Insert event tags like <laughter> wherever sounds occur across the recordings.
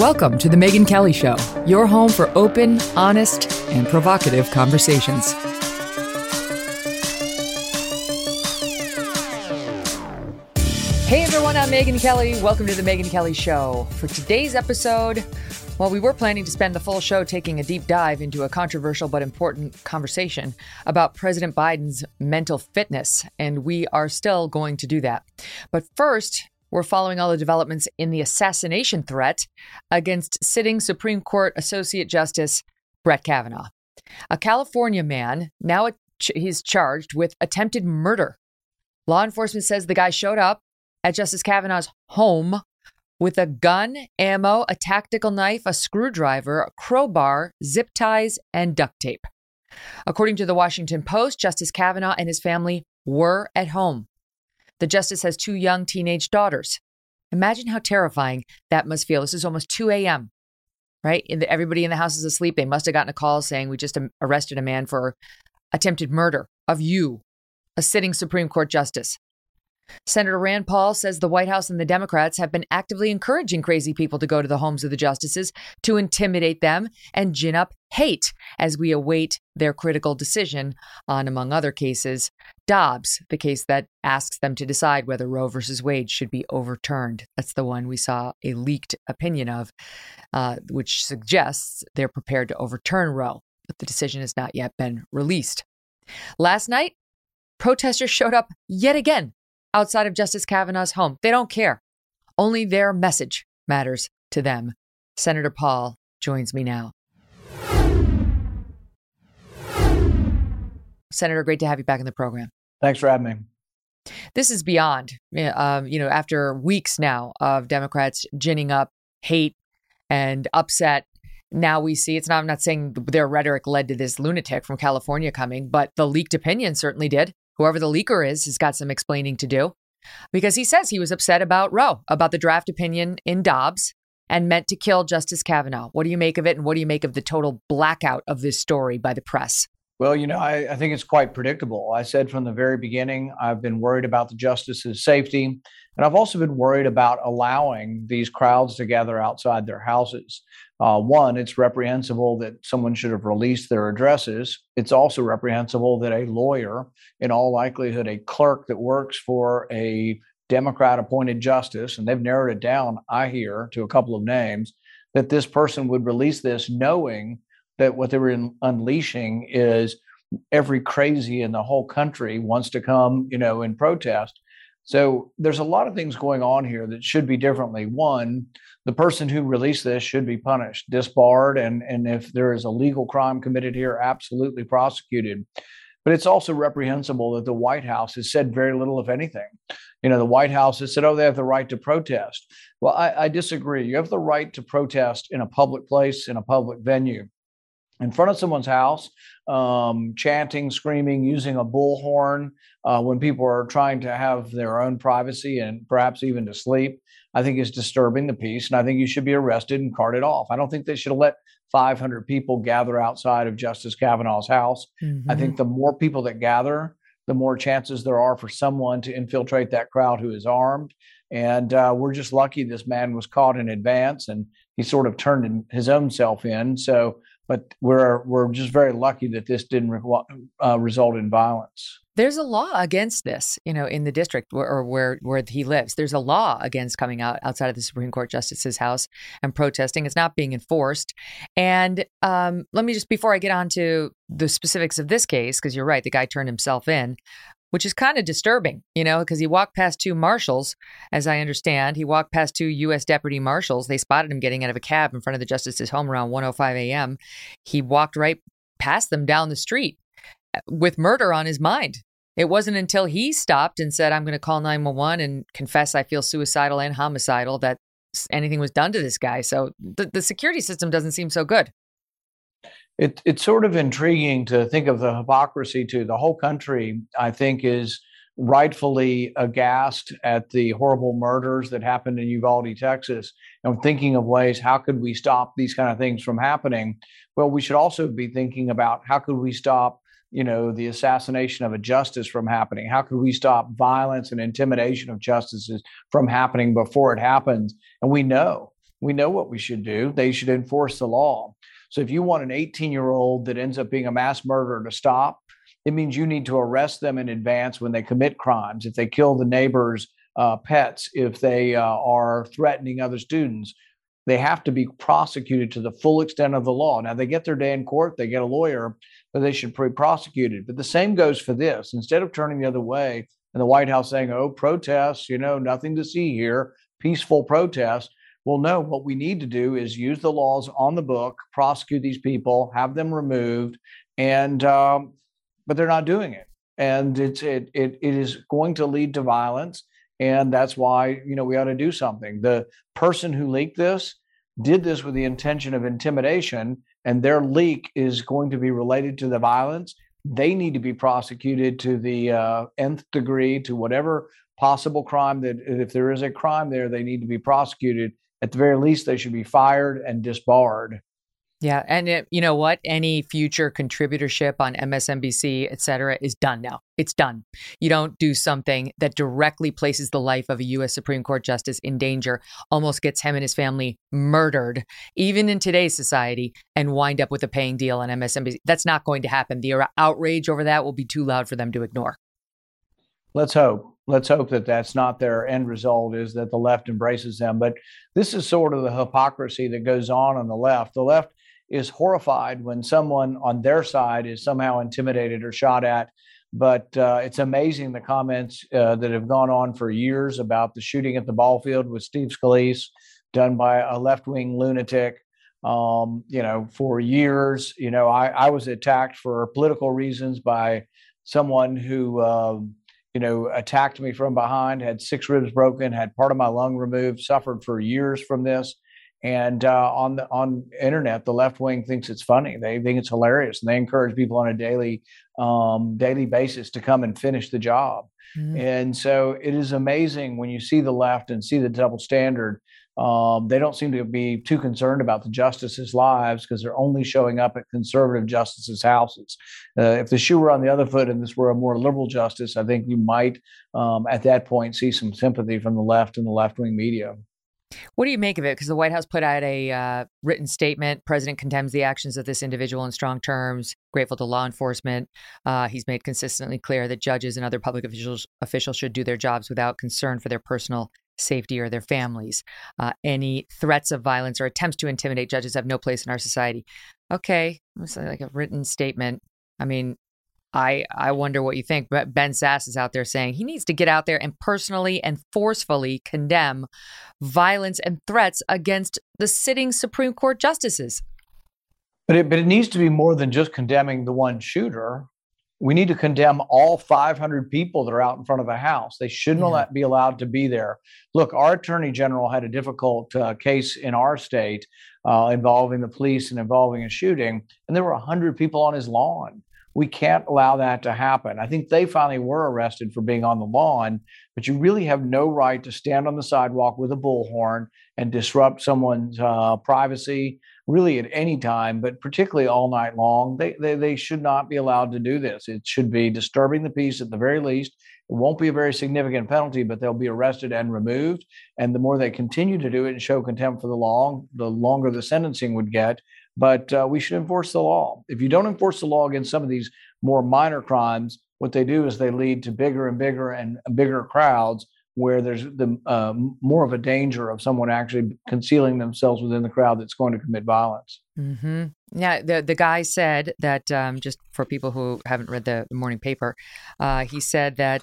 Welcome to The Megyn Kelly Show, your home for open, honest, and provocative conversations. Hey everyone, I'm Megyn Kelly. Welcome to The Megyn Kelly Show. For today's episode, well, we were planning to spend the full show taking a deep dive into a controversial but important conversation about President Biden's mental fitness, and we are still going to do that. But first, we're following all the developments in the assassination threat against sitting Supreme Court Associate Justice Brett Kavanaugh. A California man, now he's charged with attempted murder. Law enforcement says the guy showed up at Justice Kavanaugh's home with a gun, ammo, a tactical knife, a screwdriver, a crowbar, zip ties, and duct tape. According to the Washington Post, Justice Kavanaugh and his family were at home. The justice has two young teenage daughters. Imagine how terrifying that must feel. This is almost 2 a.m., right? everybody in the house is asleep. They must have gotten a call saying, We just arrested a man for attempted murder of you, a sitting Supreme Court justice. Senator Rand Paul says the White House and the Democrats have been actively encouraging crazy people to go to the homes of the justices to intimidate them and gin up hate as we await their critical decision on, among other cases, Dobbs, the case that asks them to decide whether Roe versus Wade should be overturned. That's the one we saw a leaked opinion of, uh, which suggests they're prepared to overturn Roe, but the decision has not yet been released. Last night, protesters showed up yet again outside of Justice Kavanaugh's home. They don't care. Only their message matters to them. Senator Paul joins me now. Senator, great to have you back in the program. Thanks for having me. This is beyond, um, you know, after weeks now of Democrats ginning up hate and upset. Now we see it's not, I'm not saying their rhetoric led to this lunatic from California coming, but the leaked opinion certainly did whoever the leaker is has got some explaining to do because he says he was upset about Roe, about the draft opinion in Dobbs and meant to kill Justice Kavanaugh. What do you make of it? And what do you make of the total blackout of this story by the press? Well, you know, I, I, think it's quite predictable. I said from the very beginning, I've been worried about the justice's safety. And I've also been worried about allowing these crowds to gather outside their houses. Uh, one, it's reprehensible that someone should have released their addresses. It's also reprehensible that a lawyer, in all likelihood, a clerk that works for a Democrat appointed justice, and they've narrowed it down, I hear, to a couple of names, that this person would release this knowing that what they were in, unleashing is every crazy in the whole country wants to come, you know, in protest. So there's a lot of things going on here that should be differently. One, the person who released this should be punished, disbarred, and and if there is a legal crime committed here, absolutely prosecuted. But it's also reprehensible that the White House has said very little, if anything. You know, the White House has said, oh, they have the right to protest. Well, I, I disagree. You have the right to protest in a public place, in a public venue in front of someone's house, um, chanting, screaming, using a bullhorn uh, when people are trying to have their own privacy and perhaps even to sleep, I think is disturbing the peace. And I think you should be arrested and carted off. I don't think they should have let 500 people gather outside of Justice Kavanaugh's house. Mm-hmm. I think the more people that gather, the more chances there are for someone to infiltrate that crowd who is armed. And uh, we're just lucky this man was caught in advance and he sort of turned his own self in. So but we're we're just very lucky that this didn't re- uh, result in violence. There's a law against this, you know, in the district where, or where where he lives. There's a law against coming out outside of the Supreme Court justice's house and protesting. It's not being enforced. And um, let me just before I get on to the specifics of this case, because you're right, the guy turned himself in which is kind of disturbing, you know, because he walked past two marshals, as I understand. He walked past two U.S. deputy marshals. They spotted him getting out of a cab in front of the justice's home around 1:05 a.m. He walked right past them down the street uh, with murder on his mind. It wasn't until he stopped and said, "I'm going to call 911 and confess I feel suicidal and homicidal that anything was done to this guy." So the, the security system doesn't seem so good it, it's sort of intriguing to think of the hypocrisy too. the whole country i think is rightfully aghast at the horrible murders that happened in uvalde texas and thinking of ways how could we stop these kind of things from happening well we should also be thinking about how could we stop you know the assassination of a justice from happening how could we stop violence and intimidation of justices from happening before it happens and we know we know what we should do. They should enforce the law. So if you want an 18 year old that ends up being a mass murderer to stop, it means you need to arrest them in advance when they commit crimes. If they kill the neighbor's uh, pets, if they uh, are threatening other students, they have to be prosecuted to the full extent of the law. Now, they get their day in court, they get a lawyer, but they should be prosecuted. But the same goes for this. Instead of turning the other way and the White House saying, oh, protests, you know, nothing to see here, peaceful protests. Well, no, what we need to do is use the laws on the book, prosecute these people, have them removed, and um, but they're not doing it, and it's it it it is going to lead to violence, and that's why you know we ought to do something. The person who leaked this did this with the intention of intimidation, and their leak is going to be related to the violence. They need to be prosecuted to the uh, nth degree, to whatever possible crime that if there is a crime there, they need to be prosecuted. At the very least, they should be fired and disbarred. Yeah, and it, you know what? Any future contributorship on MSNBC, et cetera, is done now. It's done. You don't do something that directly places the life of a U.S. Supreme Court justice in danger, almost gets him and his family murdered, even in today's society, and wind up with a paying deal on MSNBC. That's not going to happen. The outrage over that will be too loud for them to ignore. Let's hope. Let's hope that that's not their end result. Is that the left embraces them? But this is sort of the hypocrisy that goes on on the left. The left is horrified when someone on their side is somehow intimidated or shot at. But uh, it's amazing the comments uh, that have gone on for years about the shooting at the ball field with Steve Scalise, done by a left wing lunatic. Um, you know, for years, you know, I, I, was attacked for political reasons by someone who, uh, you know, attacked me from behind, had six ribs broken, had part of my lung removed, suffered for years from this. And uh, on the on internet the left wing thinks it's funny. They think it's hilarious and they encourage people on a daily um, daily basis to come and finish the job. Mm-hmm. and so it is amazing when you see the left and see the double standard um, they don't seem to be too concerned about the justices' lives because they're only showing up at conservative justices' houses. Uh, if the shoe were on the other foot and this were a more liberal justice, I think you might, um, at that point, see some sympathy from the left and the left wing media. What do you make of it? Because the White House put out a uh, written statement. President condemns the actions of this individual in strong terms. Grateful to law enforcement. Uh, he's made consistently clear that judges and other public officials officials should do their jobs without concern for their personal safety or their families. Uh, any threats of violence or attempts to intimidate judges have no place in our society. Okay, it's like a written statement. I mean, I I wonder what you think. But Ben Sasse is out there saying he needs to get out there and personally and forcefully condemn violence and threats against the sitting Supreme Court justices. But it, but it needs to be more than just condemning the one shooter. We need to condemn all 500 people that are out in front of a house. They shouldn't yeah. be allowed to be there. Look, our attorney general had a difficult uh, case in our state uh, involving the police and involving a shooting, and there were 100 people on his lawn we can't allow that to happen. I think they finally were arrested for being on the lawn, but you really have no right to stand on the sidewalk with a bullhorn and disrupt someone's uh, privacy, really at any time, but particularly all night long. They, they, they should not be allowed to do this. It should be disturbing the peace at the very least. It won't be a very significant penalty, but they'll be arrested and removed. And the more they continue to do it and show contempt for the law, the longer the sentencing would get but uh, we should enforce the law. If you don't enforce the law against some of these more minor crimes, what they do is they lead to bigger and bigger and bigger crowds where there's the uh, more of a danger of someone actually concealing themselves within the crowd that's going to commit violence. Mm-hmm. Yeah, the the guy said that um, just for people who haven't read the morning paper, uh, he said that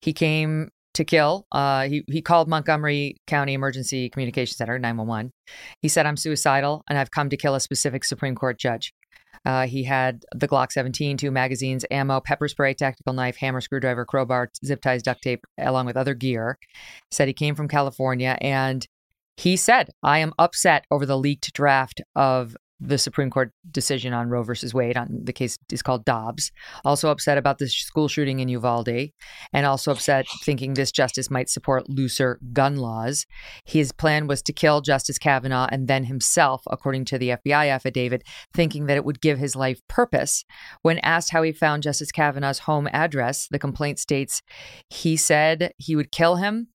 he came to kill. Uh, he, he called Montgomery County Emergency Communication Center, 911. He said, I'm suicidal and I've come to kill a specific Supreme Court judge. Uh, he had the Glock 17, two magazines, ammo, pepper spray, tactical knife, hammer, screwdriver, crowbar, zip ties, duct tape, along with other gear. Said he came from California and he said, I am upset over the leaked draft of the Supreme Court decision on Roe versus Wade on the case is called Dobbs. Also upset about the school shooting in Uvalde, and also upset thinking this justice might support looser gun laws. His plan was to kill Justice Kavanaugh and then himself, according to the FBI affidavit, thinking that it would give his life purpose. When asked how he found Justice Kavanaugh's home address, the complaint states he said he would kill him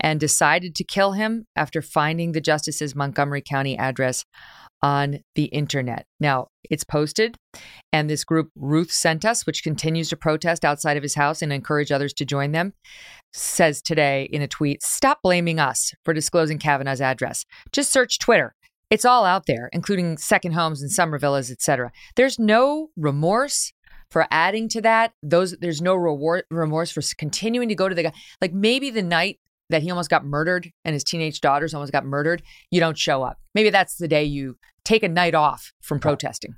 and decided to kill him after finding the justice's Montgomery County address on the internet. Now, it's posted, and this group Ruth sent us, which continues to protest outside of his house and encourage others to join them, says today in a tweet Stop blaming us for disclosing Kavanaugh's address. Just search Twitter. It's all out there, including second homes and summer villas, etc. There's no remorse for adding to that. Those there's no reward, remorse for continuing to go to the guy. Like maybe the night that he almost got murdered and his teenage daughters almost got murdered, you don't show up. Maybe that's the day you take a night off from protesting.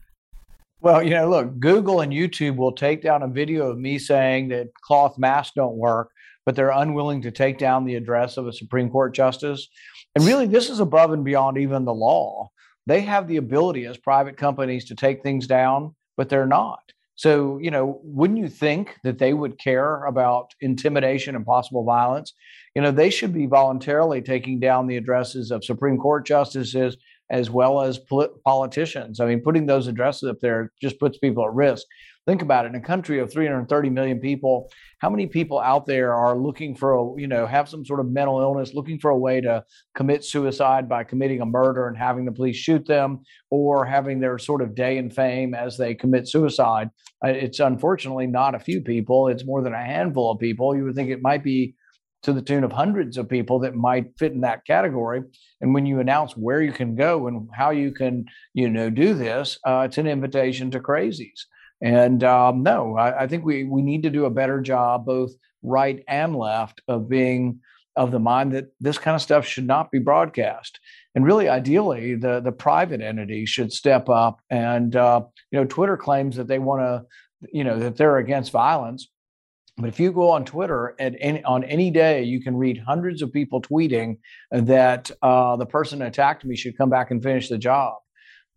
Well, you know, look, Google and YouTube will take down a video of me saying that cloth masks don't work, but they're unwilling to take down the address of a Supreme Court justice. And really, this is above and beyond even the law. They have the ability as private companies to take things down, but they're not. So, you know, wouldn't you think that they would care about intimidation and possible violence? You know, they should be voluntarily taking down the addresses of Supreme Court justices as well as politicians. I mean, putting those addresses up there just puts people at risk. Think about it in a country of 330 million people, how many people out there are looking for a, you know, have some sort of mental illness, looking for a way to commit suicide by committing a murder and having the police shoot them or having their sort of day in fame as they commit suicide? Uh, it's unfortunately not a few people, it's more than a handful of people. You would think it might be to the tune of hundreds of people that might fit in that category. And when you announce where you can go and how you can, you know, do this, uh, it's an invitation to crazies. And um, no, I, I, think we we need to do a better job, both right and left, of being of the mind that this kind of stuff should not be broadcast. And really, ideally, the the private entity should step up. And uh, you know, Twitter claims that they want to, you know, that they're against violence but if you go on Twitter at any, on any day, you can read hundreds of people tweeting that uh, the person that attacked me should come back and finish the job.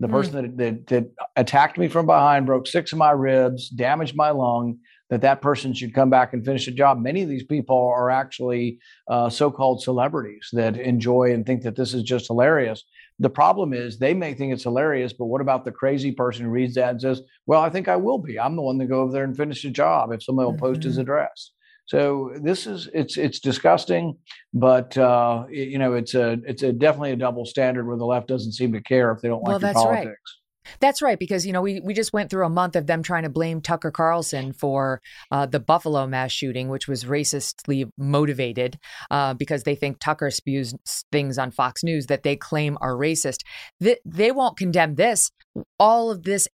The mm. person that, that, that attacked me from behind broke six of my ribs, damaged my lung. That that person should come back and finish the job. Many of these people are actually uh, so-called celebrities that enjoy and think that this is just hilarious. The problem is they may think it's hilarious, but what about the crazy person who reads that and says, "Well, I think I will be. I'm the one to go over there and finish the job if somebody will mm-hmm. post his mm-hmm. address." So this is it's it's disgusting, but uh, you know it's a it's a definitely a double standard where the left doesn't seem to care if they don't well, like your politics. Right. That's right, because you know we we just went through a month of them trying to blame Tucker Carlson for uh, the Buffalo mass shooting, which was racistly motivated, uh, because they think Tucker spews things on Fox News that they claim are racist. They, they won't condemn this. All of this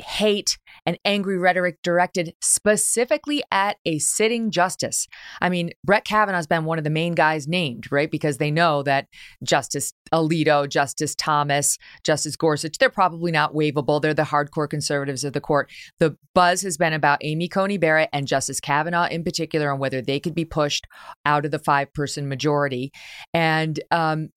hate and angry rhetoric directed specifically at a sitting justice. I mean, Brett Kavanaugh's been one of the main guys named, right? Because they know that Justice Alito, Justice Thomas, Justice Gorsuch, they're probably not waivable. They're the hardcore conservatives of the court. The buzz has been about Amy Coney Barrett and Justice Kavanaugh in particular on whether they could be pushed out of the five person majority. And um,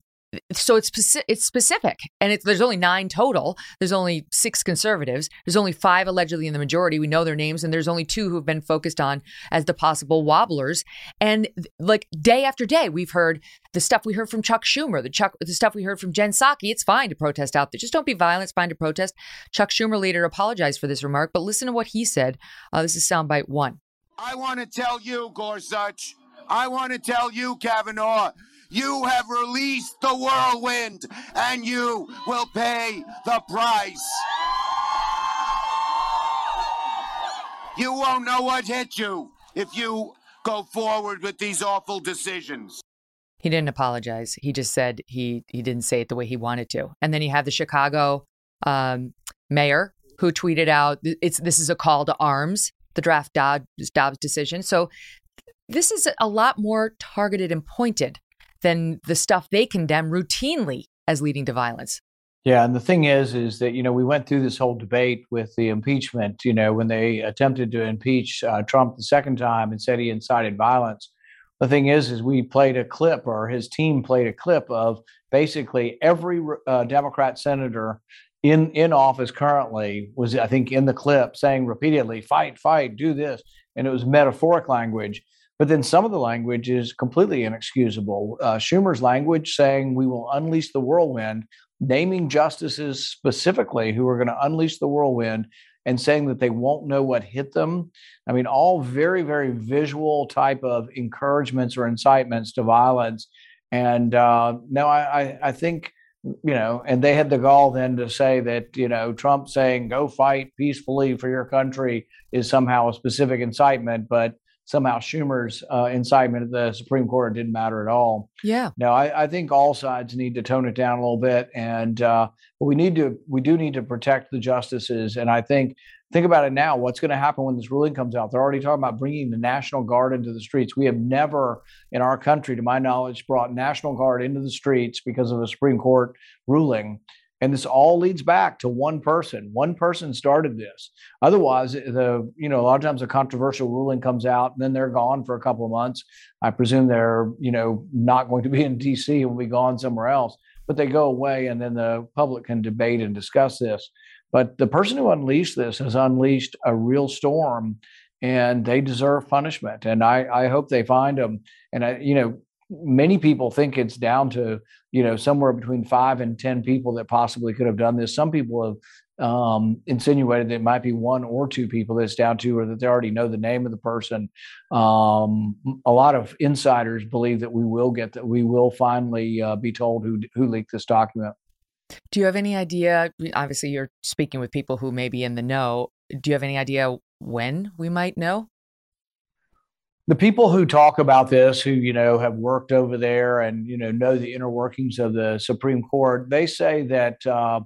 so it's specific, it's specific and there's only nine total. There's only six conservatives. There's only five allegedly in the majority. We know their names and there's only two who've been focused on as the possible wobblers. And like day after day we've heard the stuff we heard from chuck schumer the chuck the stuff we heard from jen psaki. It's fine to protest out there. Just don't be violent. It's fine to protest. Chuck schumer later apologized for this remark but listen to what he said. Uh, this is soundbite one. I want to tell you gorsuch. I want to tell you kavanaugh you have released the whirlwind, and you will pay the price. You won't know what hit you if you go forward with these awful decisions. He didn't apologize. He just said he he didn't say it the way he wanted to. And then you have the Chicago um, mayor who tweeted out, "It's this is a call to arms." The draft Dobbs, Dobbs decision. So this is a lot more targeted and pointed than the stuff they condemn routinely as leading to violence. Yeah, and the thing is, is that you know we went through this whole debate with the impeachment. You know, when they attempted to impeach uh, Trump the second time and said he incited violence. The thing is, is we played a clip, or his team played a clip of basically every uh, Democrat senator in in office currently was, I think, in the clip saying repeatedly, "Fight, fight, do this," and it was metaphoric language. But then some of the language is completely inexcusable. Uh, Schumer's language saying we will unleash the whirlwind, naming justices specifically who are going to unleash the whirlwind, and saying that they won't know what hit them. I mean, all very, very visual type of encouragements or incitements to violence. And uh, no, I, I, I think you know, and they had the gall then to say that, you know, Trump saying go fight peacefully for your country is somehow a specific incitement, but somehow Schumer's uh, incitement at the Supreme Court didn't matter at all. Yeah. No, I, I, think all sides need to tone it down a little bit, and uh, we need to we do need to protect the justices. And I think think about it now. What's going to happen when this ruling comes out? They're already talking about bringing the National Guard into the streets. We have never, in our country, to my knowledge, brought National Guard into the streets because of a Supreme Court ruling. And this all leads back to one person. One person started this. Otherwise, the you know a lot of times a controversial ruling comes out and then they're gone for a couple of months. I presume they're you know not going to be in D.C. and will be gone somewhere else. But they go away and then the public can debate and discuss this. But the person who unleashed this has unleashed a real storm, and they deserve punishment. And I I hope they find them. And I you know many people think it's down to you know somewhere between five and ten people that possibly could have done this. Some people have um, insinuated that it might be one or two people that's down to or that they already know the name of the person. Um, a lot of insiders believe that we will get that we will finally uh, be told who who leaked this document. Do you have any idea obviously you're speaking with people who may be in the know. Do you have any idea when we might know the people who talk about this who you know have worked over there and you know know the inner workings of the supreme court they say that uh,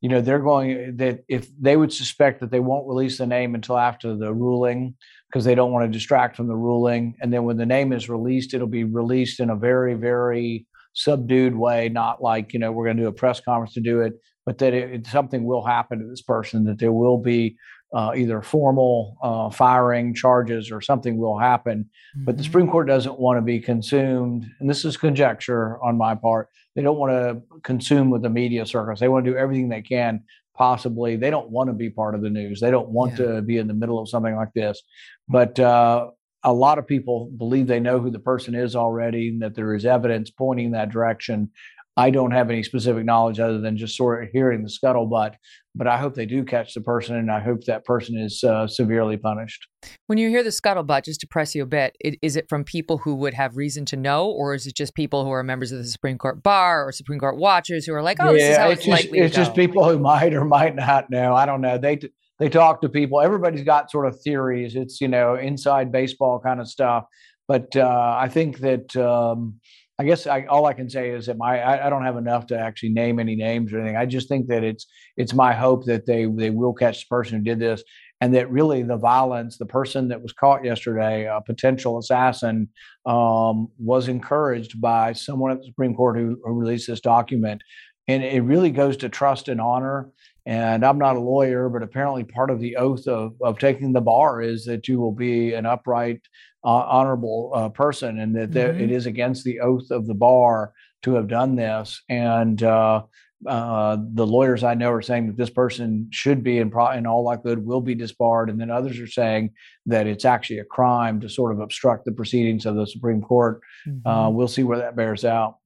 you know they're going that if they would suspect that they won't release the name until after the ruling because they don't want to distract from the ruling and then when the name is released it'll be released in a very very subdued way not like you know we're going to do a press conference to do it but that it, something will happen to this person that there will be uh, either formal uh, firing charges or something will happen. Mm-hmm. But the mm-hmm. Supreme Court doesn't want to be consumed, and this is conjecture on my part. They don't want to consume with the media circus. They want to do everything they can possibly. They don't want to be part of the news. They don't want yeah. to be in the middle of something like this. But uh, a lot of people believe they know who the person is already, and that there is evidence pointing that direction. I don't have any specific knowledge other than just sort of hearing the scuttlebutt. But I hope they do catch the person, and I hope that person is uh, severely punished. When you hear the scuttlebutt, just to press you a bit, it, is it from people who would have reason to know, or is it just people who are members of the Supreme Court bar or Supreme Court watchers who are like, "Oh, yeah, this is how it's, it's just, likely It's just people who might or might not know. I don't know. They they talk to people. Everybody's got sort of theories. It's you know inside baseball kind of stuff. But uh, I think that. Um, I guess I, all I can say is that my I, I, don't have enough to actually name any names or anything. I just think that it's it's my hope that they they will catch the person who did this, and that really the violence, the person that was caught yesterday, a potential assassin, um, was encouraged by someone at the Supreme Court who, who released this document, and it really goes to trust and honor. And I'm not a lawyer, but apparently part of the oath of, of taking the bar is that you will be an upright, uh, honorable uh, person, and that mm-hmm. it is against the oath of the bar to have done this. And uh, uh, the lawyers I know are saying that this person should be, in, pro- in all likelihood, will be disbarred. And then others are saying that it's actually a crime to sort of obstruct the proceedings of the Supreme Court. Uh, mm-hmm. we'll see where that bears out.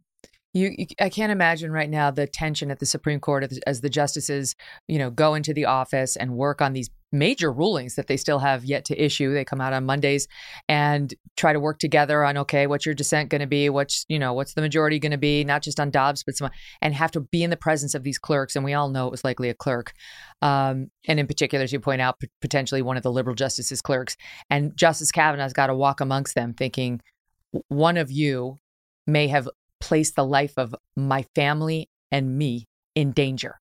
You, you, I can't imagine right now the tension at the Supreme Court as, as the justices, you know, go into the office and work on these major rulings that they still have yet to issue. They come out on Mondays and try to work together on okay, what's your dissent going to be? What's you know, what's the majority going to be? Not just on Dobbs, but some, and have to be in the presence of these clerks. And we all know it was likely a clerk, um, and in particular, as you point out, p- potentially one of the liberal justices' clerks. And Justice Kavanaugh's got to walk amongst them, thinking one of you may have placed the life of my family and me in danger?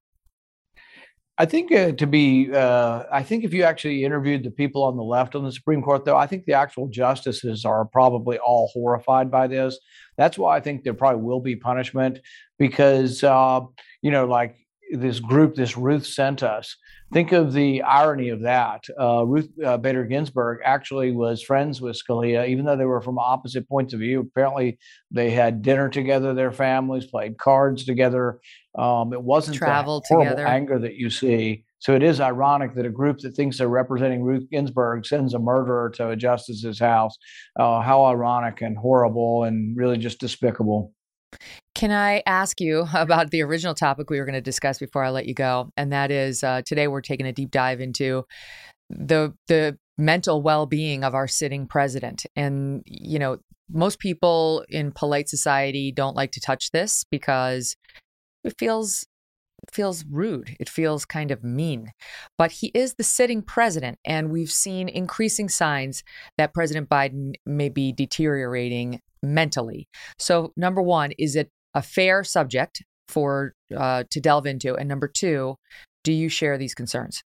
I think uh, to be, uh, I think if you actually interviewed the people on the left on the Supreme Court, though, I think the actual justices are probably all horrified by this. That's why I think there probably will be punishment because, uh, you know, like this group, this Ruth sent us, Think of the irony of that. Uh, Ruth uh, Bader Ginsburg actually was friends with Scalia, even though they were from opposite points of view. Apparently, they had dinner together, their families played cards together. Um, it wasn't traveled the horrible together. anger that you see. So it is ironic that a group that thinks they're representing Ruth Ginsburg sends a murderer to a justice's house. Uh, how ironic and horrible and really just despicable. Can I ask you <laughs> about the original topic we were going to discuss before I let you go? And that is uh, today we're taking a deep dive into the the mental well-being of our sitting president. And you know, most people in polite society don't like to touch this because it feels it feels rude. It feels kind of mean. But he is the sitting president, and we've seen increasing signs that President Biden may be deteriorating mentally. So, number one, is it a fair subject for uh, to delve into? And number two, do you share these concerns?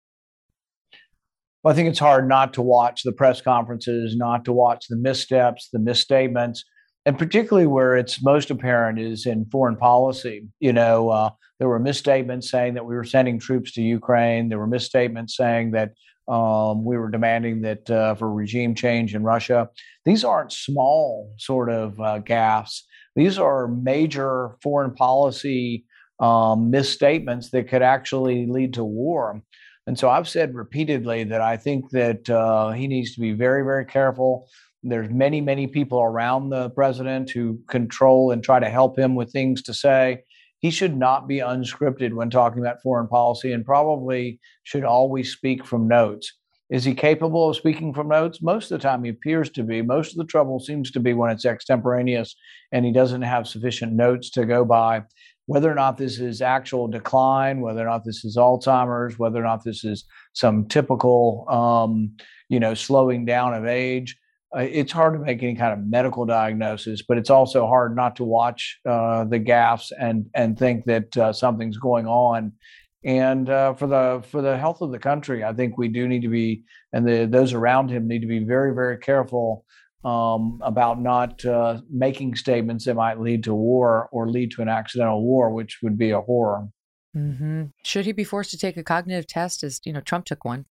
Well, I think it's hard not to watch the press conferences, not to watch the missteps, the misstatements, and particularly where it's most apparent is in foreign policy. You know, uh, there were misstatements saying that we were sending troops to Ukraine. There were misstatements saying that um, we were demanding that uh, for regime change in Russia. These aren't small sort of uh, gaffes. These are major foreign policy um, misstatements that could actually lead to war. And so I've said repeatedly that I think that uh, he needs to be very, very careful. There's many, many people around the president who control and try to help him with things to say he should not be unscripted when talking about foreign policy and probably should always speak from notes. Is he capable of speaking from notes? Most of the time, he appears to be. Most of the trouble seems to be when it's extemporaneous and he doesn't have sufficient notes to go by. Whether or not this is actual decline, whether or not this is Alzheimer's, whether or not this is some typical, um, you know, slowing down of age, uh, it's hard to make any kind of medical diagnosis, but it's also hard not to watch uh, the gaffes and and think that uh, something's going on. And uh, for the for the health of the country, I think we do need to be, and the those around him need to be very very careful um, about not uh, making statements that might lead to war or lead to an accidental war, which would be a horror. Mm-hmm. Should he be forced to take a cognitive test, as you know Trump took one?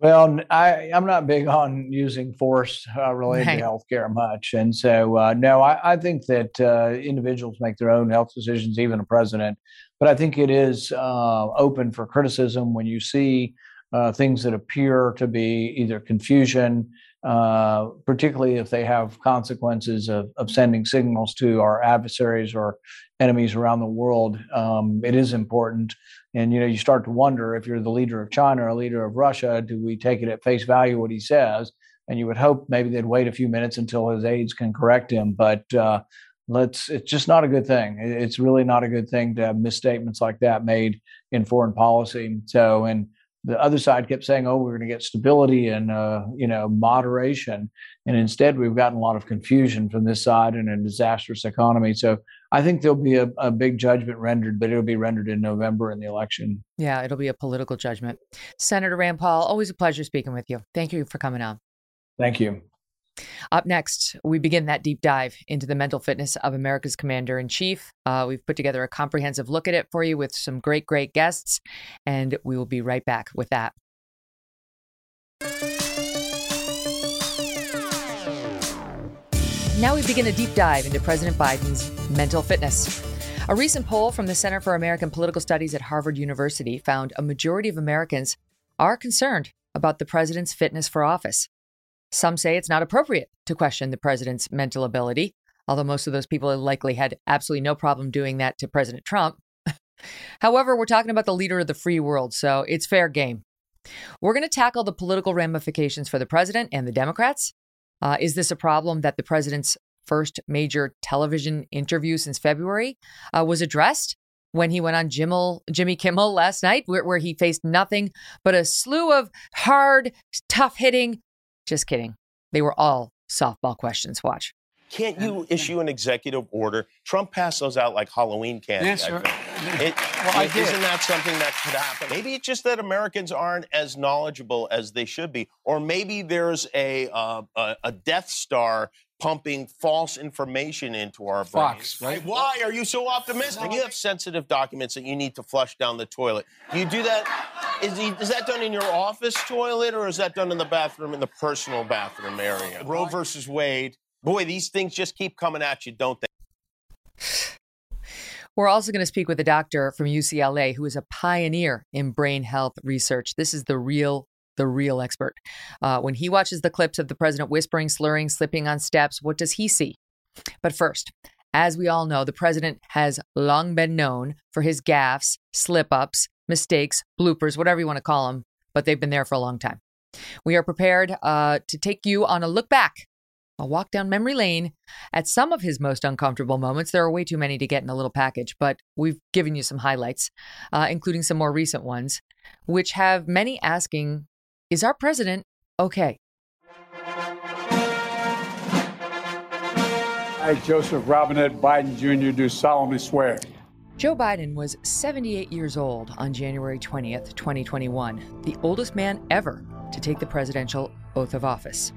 Well, I, I'm not big on using force uh, related right. to healthcare much. And so, uh, no, I, I, think that uh, individuals make their own health decisions, even a president. But I think it is uh, open for criticism when you see uh, things that appear to be either confusion, uh, particularly if they have consequences of, of sending signals to our adversaries or enemies around the world. Um, it is important and you know, you start to wonder if you're the leader of China or leader of Russia, do we take it at face value what he says? And you would hope maybe they'd wait a few minutes until his aides can correct him. But uh, let's it's just not a good thing. It's really not a good thing to have misstatements like that made in foreign policy. So and the other side kept saying, "Oh, we're going to get stability and uh, you know moderation," and instead we've gotten a lot of confusion from this side and a disastrous economy. So I think there'll be a, a big judgment rendered, but it'll be rendered in November in the election. Yeah, it'll be a political judgment. Senator Rand Paul, always a pleasure speaking with you. Thank you for coming on. Thank you. Up next, we begin that deep dive into the mental fitness of America's commander in chief. Uh, we've put together a comprehensive look at it for you with some great, great guests, and we will be right back with that. Now we begin a deep dive into President Biden's mental fitness. A recent poll from the Center for American Political Studies at Harvard University found a majority of Americans are concerned about the president's fitness for office. Some say it's not appropriate to question the president's mental ability, although most of those people likely had absolutely no problem doing that to President Trump. <laughs> However, we're talking about the leader of the free world, so it's fair game. We're going to tackle the political ramifications for the president and the Democrats, uh, is this a problem that the president's first major television interview since February uh, was addressed when he went on Jimmel, Jimmy Kimmel last night, where, where he faced nothing but a slew of hard, tough hitting? Just kidding. They were all softball questions. Watch. Can't you issue an executive order? Trump passed those out like Halloween candy. Yes, sir. <laughs> It, well, it, isn't that something that could happen? Maybe it's just that Americans aren't as knowledgeable as they should be, or maybe there's a uh, a, a, Death Star pumping false information into our Fox, brains. Right? Why are you so optimistic? You have sensitive documents that you need to flush down the toilet. Do you do that? Is, he, is that done in your office toilet, or is that done in the bathroom, in the personal bathroom area? Roe versus Wade. Boy, these things just keep coming at you, don't they? We're also going to speak with a doctor from UCLA who is a pioneer in brain health research. This is the real the real expert. Uh, when he watches the clips of the president whispering, slurring, slipping on steps, what does he see? But first, as we all know, the president has long been known for his gaffes, slip ups, mistakes, bloopers, whatever you want to call them, but they've been there for a long time. We are prepared uh, to take you on a look back, a walk down memory lane at some of his most uncomfortable moments. There are way too many to get in a little package, but we've given you some highlights, uh, including some more recent ones, which have many asking Is our president okay? I, Joseph Robinette Biden Jr., do solemnly swear. Joe Biden was 78 years old on January 20th, 2021, the oldest man ever to take the presidential oath of office.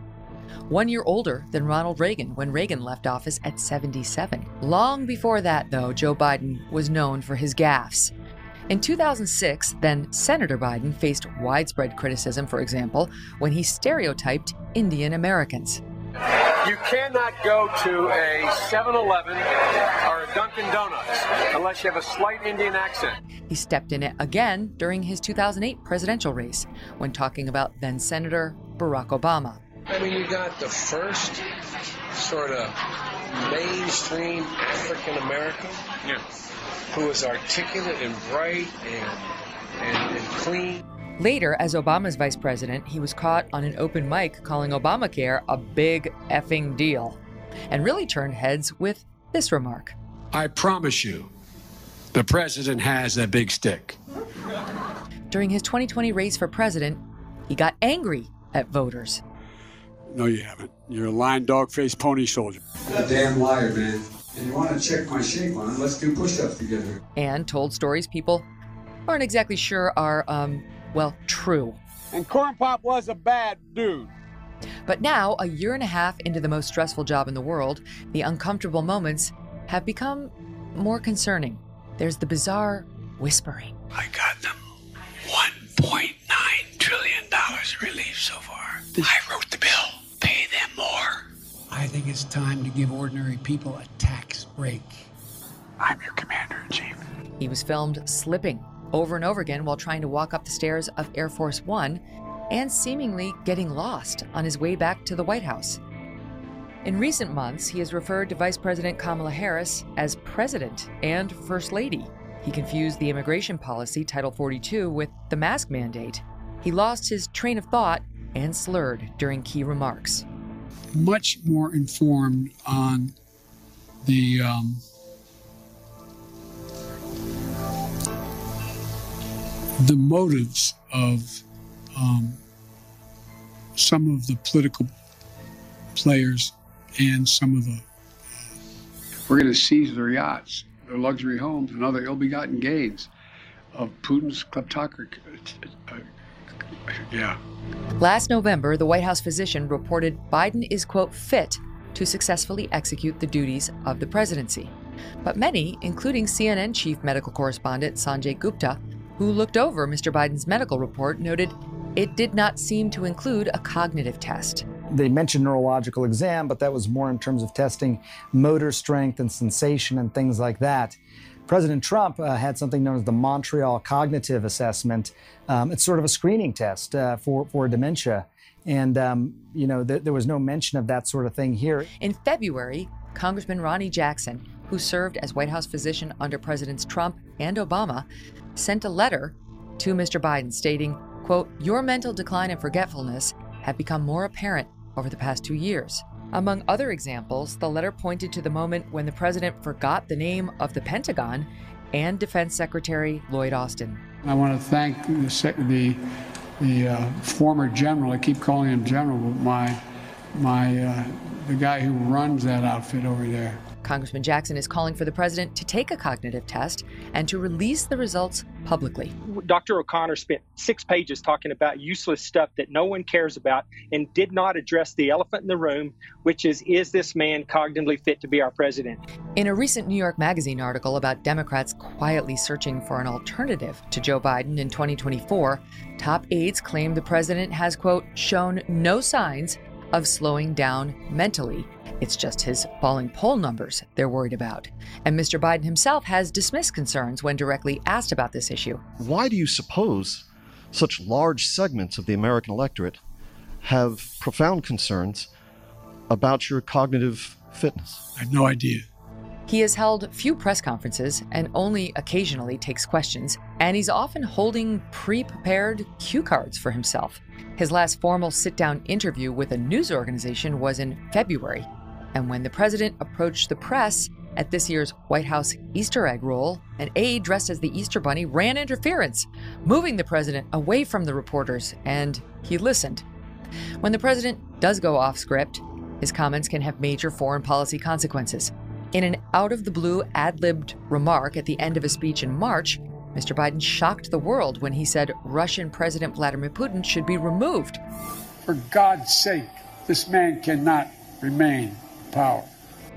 One year older than Ronald Reagan when Reagan left office at 77. Long before that, though, Joe Biden was known for his gaffes. In 2006, then Senator Biden faced widespread criticism, for example, when he stereotyped Indian Americans. You cannot go to a 7 Eleven or a Dunkin' Donuts unless you have a slight Indian accent. He stepped in it again during his 2008 presidential race when talking about then Senator Barack Obama. I mean, you got the first sort of mainstream African American yeah. who was articulate and bright and, and, and clean. Later, as Obama's vice president, he was caught on an open mic calling Obamacare a big effing deal and really turned heads with this remark I promise you, the president has a big stick. During his 2020 race for president, he got angry at voters. No, you haven't. You're a lying dog faced pony soldier. a damn liar, man. And you want to check my shape on it? Let's do push ups together. And told stories people aren't exactly sure are um, well, true. And Corn Pop was a bad dude. But now, a year and a half into the most stressful job in the world, the uncomfortable moments have become more concerning. There's the bizarre whispering. I got them $1.9 trillion relief so far. I wrote the bill. Pay them more. I think it's time to give ordinary people a tax break. I'm your commander in chief. He was filmed slipping over and over again while trying to walk up the stairs of Air Force One and seemingly getting lost on his way back to the White House. In recent months, he has referred to Vice President Kamala Harris as President and First Lady. He confused the immigration policy, Title 42, with the mask mandate. He lost his train of thought and slurred during key remarks. Much more informed on the um, the motives of um, some of the political players and some of the. Uh, We're going to seize their yachts, their luxury homes, and other ill begotten gains of Putin's kleptocracy. Yeah. Last November, the White House physician reported Biden is, quote, fit to successfully execute the duties of the presidency. But many, including CNN chief medical correspondent Sanjay Gupta, who looked over Mr. Biden's medical report, noted it did not seem to include a cognitive test. They mentioned neurological exam, but that was more in terms of testing motor strength and sensation and things like that. President Trump uh, had something known as the Montreal Cognitive Assessment. Um, it's sort of a screening test uh, for, for dementia. And, um, you know, th- there was no mention of that sort of thing here. In February, Congressman Ronny Jackson, who served as White House physician under Presidents Trump and Obama, sent a letter to Mr. Biden stating, quote, Your mental decline and forgetfulness have become more apparent over the past two years. Among other examples, the letter pointed to the moment when the president forgot the name of the Pentagon and Defense Secretary Lloyd Austin. I want to thank the, the, uh, former general, I keep calling him general, but my, my, uh, the guy who runs that outfit over there. Congressman Jackson is calling for the president to take a cognitive test and to release the results publicly. Dr. O'Connor spent six pages talking about useless stuff that no one cares about and did not address the elephant in the room, which is is this man cognitively fit to be our president? In a recent New York Magazine article about Democrats quietly searching for an alternative to Joe Biden in 2024, top aides claim the president has, quote, shown no signs of slowing down mentally it's just his falling poll numbers they're worried about. And Mr. Biden himself has dismissed concerns when directly asked about this issue. Why do you suppose such large segments of the American electorate have profound concerns about your cognitive fitness? I have no idea. He has held few press conferences and only occasionally takes questions, and he's often holding pre prepared cue cards for himself. His last formal sit down interview with a news organization was in February, and when the president approached the press at this year's White House Easter egg roll, an aide dressed as the Easter Bunny ran interference, moving the president away from the reporters, and he listened. When the president does go off script, his comments can have major foreign policy consequences. In an out of the blue ad libbed remark at the end of a speech in March, Mr. Biden shocked the world when he said Russian President Vladimir Putin should be removed. For God's sake, this man cannot remain in power.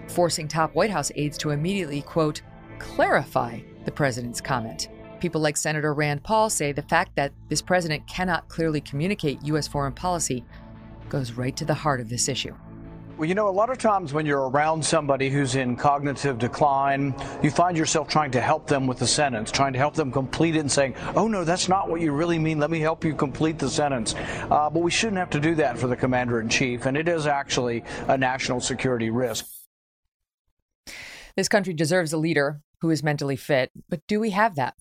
Forcing top White House aides to immediately, quote, clarify the president's comment. People like Senator Rand Paul say the fact that this president cannot clearly communicate U.S. foreign policy goes right to the heart of this issue. Well, you know, a lot of times when you're around somebody who's in cognitive decline, you find yourself trying to help them with the sentence, trying to help them complete it and saying, oh, no, that's not what you really mean. Let me help you complete the sentence. Uh, but we shouldn't have to do that for the commander in chief, and it is actually a national security risk. This country deserves a leader who is mentally fit, but do we have that?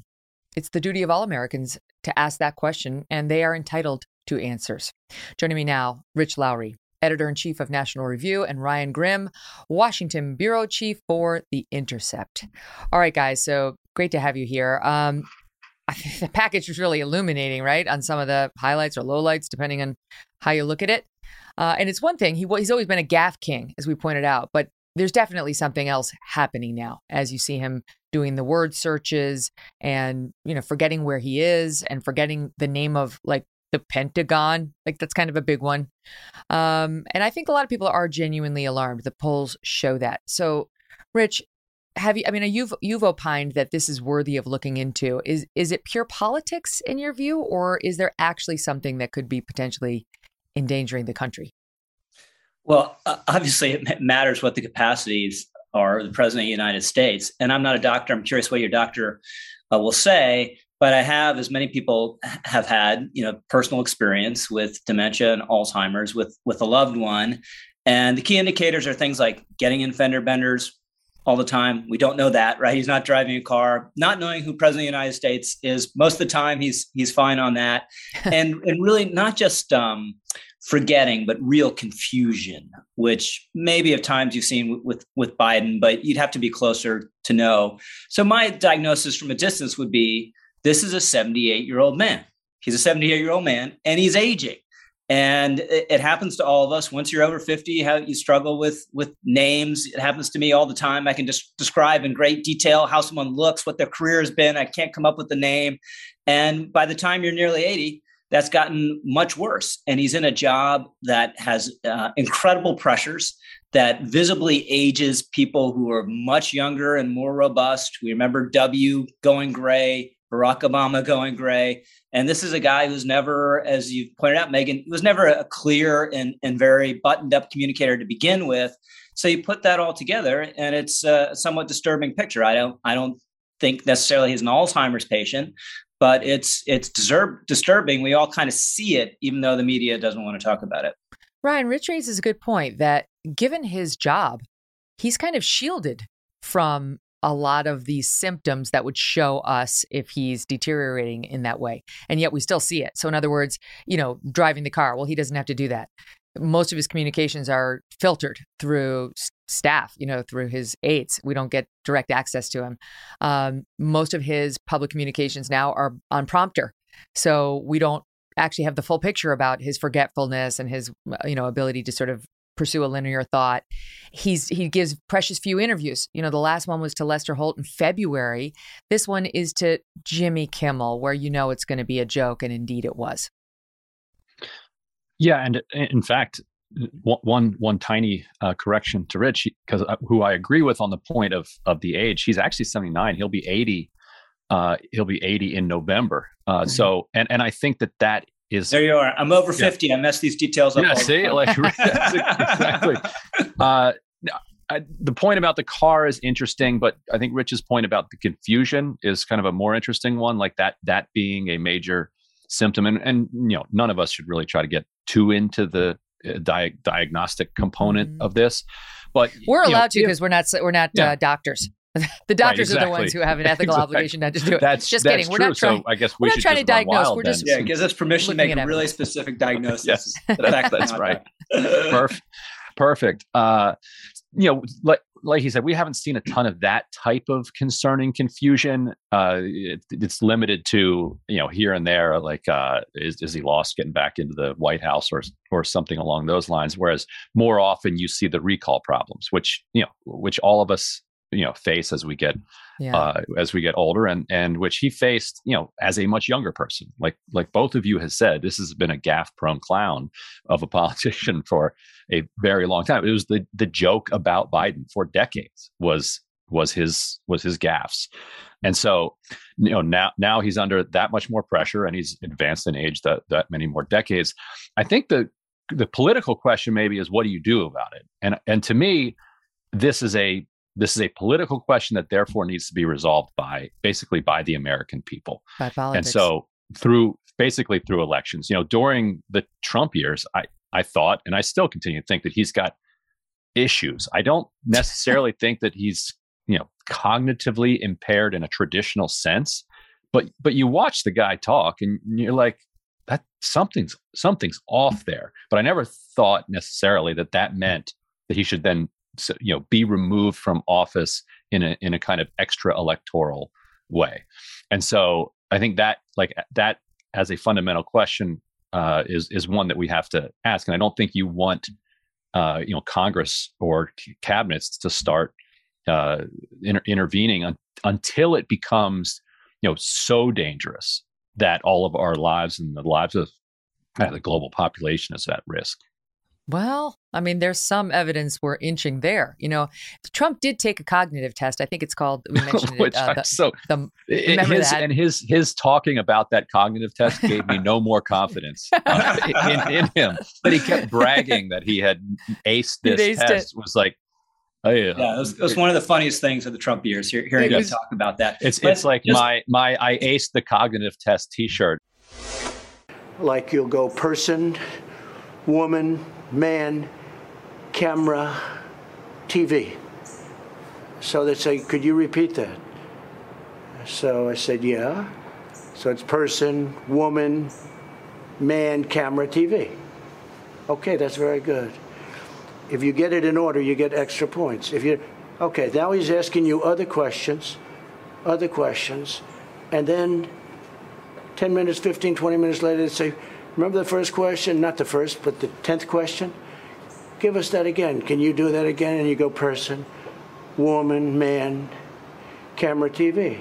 It's the duty of all Americans to ask that question, and they are entitled to answers. Joining me now, Rich Lowry, editor in chief of National Review, and Ryan Grim, Washington bureau chief for The Intercept. All right, guys, so great to have you here. Um, <laughs> I think the package was really illuminating, right, on some of the highlights or lowlights, depending on how you look at it. Uh, and it's one thing he he's always been a gaffe king, as we pointed out, but there's definitely something else happening now as you see him doing the word searches and you know forgetting where he is and forgetting the name of like the Pentagon. Like that's kind of a big one. Um, and I think a lot of people are genuinely alarmed. The polls show that. So, Rich, have you? I mean, you've you've opined that this is worthy of looking into. Is is it pure politics in your view, or is there actually something that could be potentially endangering the country? Well, obviously, it matters what the capacities are. Of the president of the United States, and I'm not a doctor. I'm curious what your doctor uh, will say but I have, as many people have had, you know, personal experience with dementia and Alzheimer's with with a loved one, and the key indicators are things like getting in fender benders all the time. We don't know that, right? He's not driving a car, not knowing who President of the United States is. Most of the time, he's he's fine on that, <laughs> and and really not just um, forgetting, but real confusion, which maybe at times you've seen with, with with Biden, but you'd have to be closer to know. So my diagnosis from a distance would be this is a 78 year old man. He's a 78 year old man and he's aging. And it, happens to all of us. Once you're over 50, how you struggle with with names. It happens to me all the time. I can just describe in great detail how someone looks, what their career has been. I can't come up with the name. And by the time you're nearly 80, that's gotten much worse. And he's in a job that has uh, incredible pressures that visibly ages people who are much younger and more robust. We remember W going gray, Barack Obama going gray. And this is a guy who's never, as you pointed out, Megyn, was never a clear and, and very buttoned up communicator to begin with. So you put that all together, and it's a somewhat disturbing picture. I don't, I don't think necessarily he's an Alzheimer's patient, but it's it's disturbing. We all kind of see it, even though the media doesn't want to talk about it. Ryan, Rich raises a good point that given his job, he's kind of shielded from a lot of these symptoms that would show us if he's deteriorating in that way. And yet we still see it. So, in other words, you know, driving the car, well, he doesn't have to do that. Most of his communications are filtered through staff, you know, through his aides. We don't get direct access to him. Um, most of his public communications now are on prompter. So we don't actually have the full picture about his forgetfulness and his you know ability to sort of pursue a linear thought. He's he gives precious few interviews. You know, the last one was to Lester Holt in February. This one is to Jimmy Kimmel, where you know it's going to be a joke, and indeed it was. Yeah, and in fact, one one tiny uh, correction to Rich, because uh, who I agree with on the point of of the age. He's actually seventy nine. He'll be eighty. Uh, he'll be eighty in November. Uh, mm-hmm. So, and and I think that that is there you are. I'm over yeah. 50. I mess these details up. Yeah, see, like <laughs> <laughs> exactly. Uh, I, the point about the car is interesting, but I think Rich's point about the confusion is kind of a more interesting one. Like that, that being a major symptom, and and you know, none of us should really try to get too into the uh, di- diagnostic component mm-hmm. of this. But we're allowed know, to because we're not we're not yeah. uh, doctors. <laughs> the doctors right, exactly. are the ones who have an ethical <laughs> exactly. obligation not to do it. That's just that's kidding. We're true. not trying. So I guess we are not should trying to diagnose. Wild, we're just yeah, gives us permission to make a really specific <laughs> diagnosis. yes, that's, that's right. Perfect. Perfect. Uh, you know, like like he said, we haven't seen a ton of that type of concerning confusion. Uh, it, it's limited to you know here and there, like uh, is is he lost getting back into the White House or or something along those lines. Whereas more often you see the recall problems, which you know, which all of us you know face as we get yeah. uh, as we get older and and which he faced you know as a much younger person. Like like both of you has said this has been a gaffe prone clown of a <laughs> politician for a very long time. It was the the joke about biden for decades was was his was his gaffes. And so you know now now he's under that much more pressure and he's advanced in age that that many more decades. I think the the political question maybe is what do you do about it? And and to me this is a this is a political question that therefore needs to be resolved by basically by the American people. By politics. And so through basically through elections, you know, during the Trump years, I I thought and I still continue to think that he's got issues. I don't <laughs> necessarily think that he's, you know, cognitively impaired in a traditional sense, but but you watch the guy talk and you're like that something's something's off mm. there. But I never thought necessarily that that meant that he should then you know be removed from office in a in a kind of extra electoral way. And so i think that like that as a fundamental question uh, is is one that we have to ask. And i don't think you want uh, you know congress or c- cabinets to start uh, inter- intervening un- until it becomes you know so dangerous that all of our lives and the lives of uh, the global population is at risk well, I mean, there's some evidence we're inching there. You know, Trump did take a cognitive test. I think it's called. We <laughs> mentioned Which it. Uh, the, so the, remember his, that? and his his talking about that cognitive test gave me no more confidence uh, in, in, him. But he kept bragging that he had aced this aced test. It. Was like, Oh, yeah, yeah it, was, it, was, one of the funniest things of the Trump years. Hearing you talk about that, it's but it's like just, my my I aced the cognitive test T-shirt. Like you'll go person, woman, man, camera, TV. So they say, Could you repeat that? So I said, Yeah. So it's person, woman, man, camera, TV. Okay, that's very good. If you get it in order, you get extra points. If you okay, now he's asking you other questions, other questions, and then 10 minutes, 15, 20 minutes later, they say, Remember the first question? Not the first, but the 10th question? Give us that again. Can you do that again? And you go person, woman, man, camera, TV.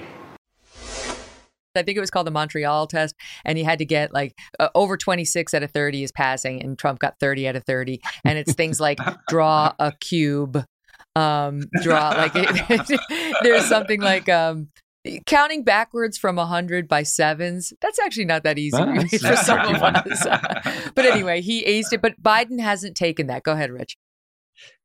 I think it was called the Montreal test, and you had to get like uh, over 26 out of 30 is passing, and Trump got 30 out of 30. And it's things like draw a cube, um, draw like it, <laughs> there's something like um, counting backwards from 100 by sevens that's actually not that easy <laughs> for some of us <laughs> but anyway he aced it but biden hasn't taken that. Go ahead rich.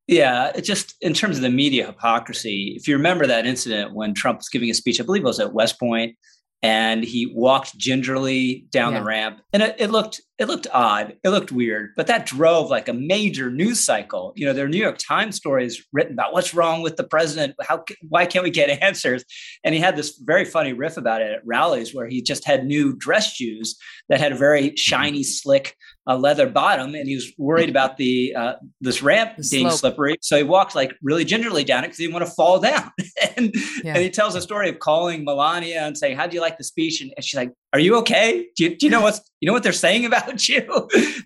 Yeah it just in terms of the media hypocrisy if you remember that incident when trump was giving a speech i believe it was at west point and he walked gingerly down yeah. the ramp. And it, it, looked it looked odd. It looked weird but that drove like a major news cycle. You know there are new york times stories written about what's wrong with the president. How why can't we get <laughs> answers? And he had this very funny riff about it at rallies where he just had new dress shoes that had a very mm-hmm. shiny slick uh, leather bottom and he was worried about the uh, this ramp the being slope. slippery. So he walked like really gingerly down it because he didn't want to fall down. <laughs> And, yeah. and he tells a story of calling melania and saying how do you like the speech? And, and she's like are you okay? Do you, do you know what's you know what they're saying about <laughs> you?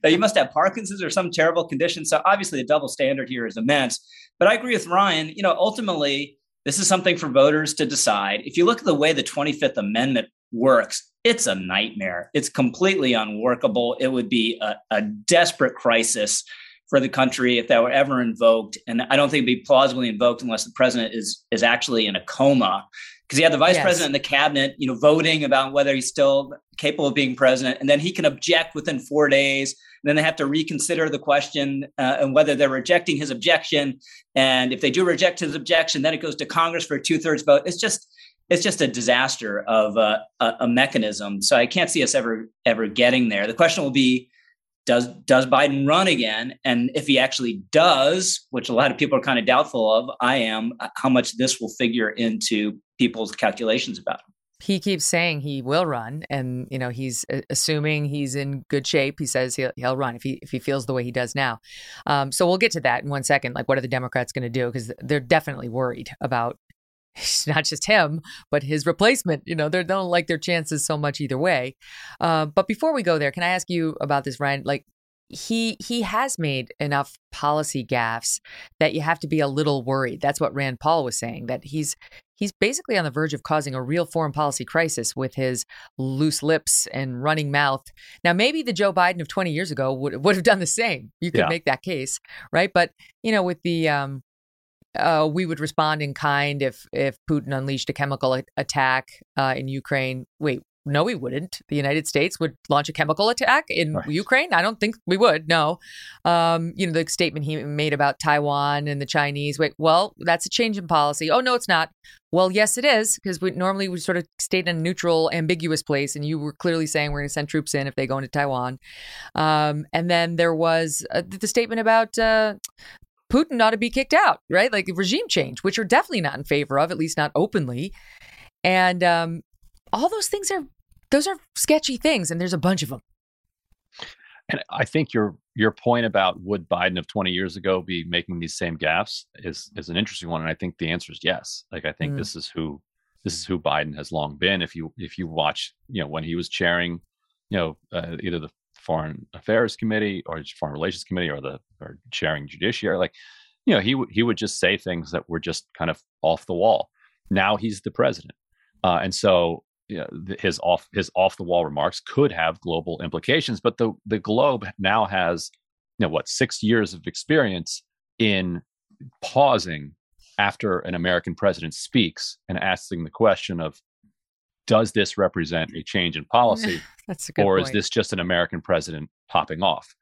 That you must have parkinson's or some terrible condition? So obviously the double standard here is immense. But i agree with ryan you know ultimately this is something for voters to decide. If you look at the way the 25th amendment works it's a nightmare it's completely unworkable it would be a, a desperate crisis for the country if that were ever invoked and i don't think it'd be plausibly invoked unless the president is is actually in a coma because he had the vice yes. president and the cabinet, you know, voting about whether he's still capable of being president, and then he can object within four days. And then they have to reconsider the question uh, and whether they're rejecting his objection. And if they do reject his objection, then it goes to Congress for a two thirds vote. It's just it's just a disaster of uh, a, a mechanism. So I can't see us ever ever getting there. The question will be does does Biden run again? And if he actually does, which a lot of people are kind of doubtful of, I am, uh, how much this will figure into people's calculations about him. He keeps saying he will run, and you know he's uh, assuming he's in good shape. He says he'll, he'll run if he if he feels the way he does now. Um, so we'll get to that in one second. Like, what are the Democrats going to do? Because they're definitely worried about <laughs> not just him, but his replacement. You know, they don't like their chances so much either way. Uh, but before we go there, can I ask you about this, Ryan? Like, he he has made enough policy gaffes that you have to be a little worried. That's what Rand Paul was saying. That he's he's basically on the verge of causing a real foreign policy crisis with his loose lips and running mouth. Now, maybe the Joe Biden of 20 years ago would would have done the same. You could yeah. make that case, right? But you know, with the um, uh, we would respond in kind if if Putin unleashed a chemical a- attack uh, in Ukraine. Wait, no, we wouldn't. The United States would launch a chemical attack in right. Ukraine. I don't think we would. No, um, you know the statement he made about Taiwan and the Chinese. Wait, well, that's a change in policy. Oh no, it's not. Well, yes, it is because we normally we sort of stayed in a neutral, ambiguous place, and you were clearly saying we're going to send troops in if they go into Taiwan. Um, and then there was uh, the statement about uh, Putin ought to be kicked out, right? Like regime change, which are definitely not in favor of, at least not openly. And um, all those things are those are sketchy things, and there's a bunch of them. And I think your your point about would Biden of 20 years ago be making these same gaffes is is an interesting one, and I think the answer is yes. Like I think mm. this is who this is who Biden has long been. If you if you watch, you know, when he was chairing, you know, uh, either the Foreign Affairs Committee or Foreign Relations Committee or the or chairing Judiciary. Like, you know, he would he would just say things that were just kind of off the wall. Now he's the president, uh, and so you know, his off his off the wall remarks could have global implications. But the the globe now has you know what six years of experience in pausing after an American president speaks and asking the question of does this represent a change in policy <laughs> that's or point. is this just an american president popping off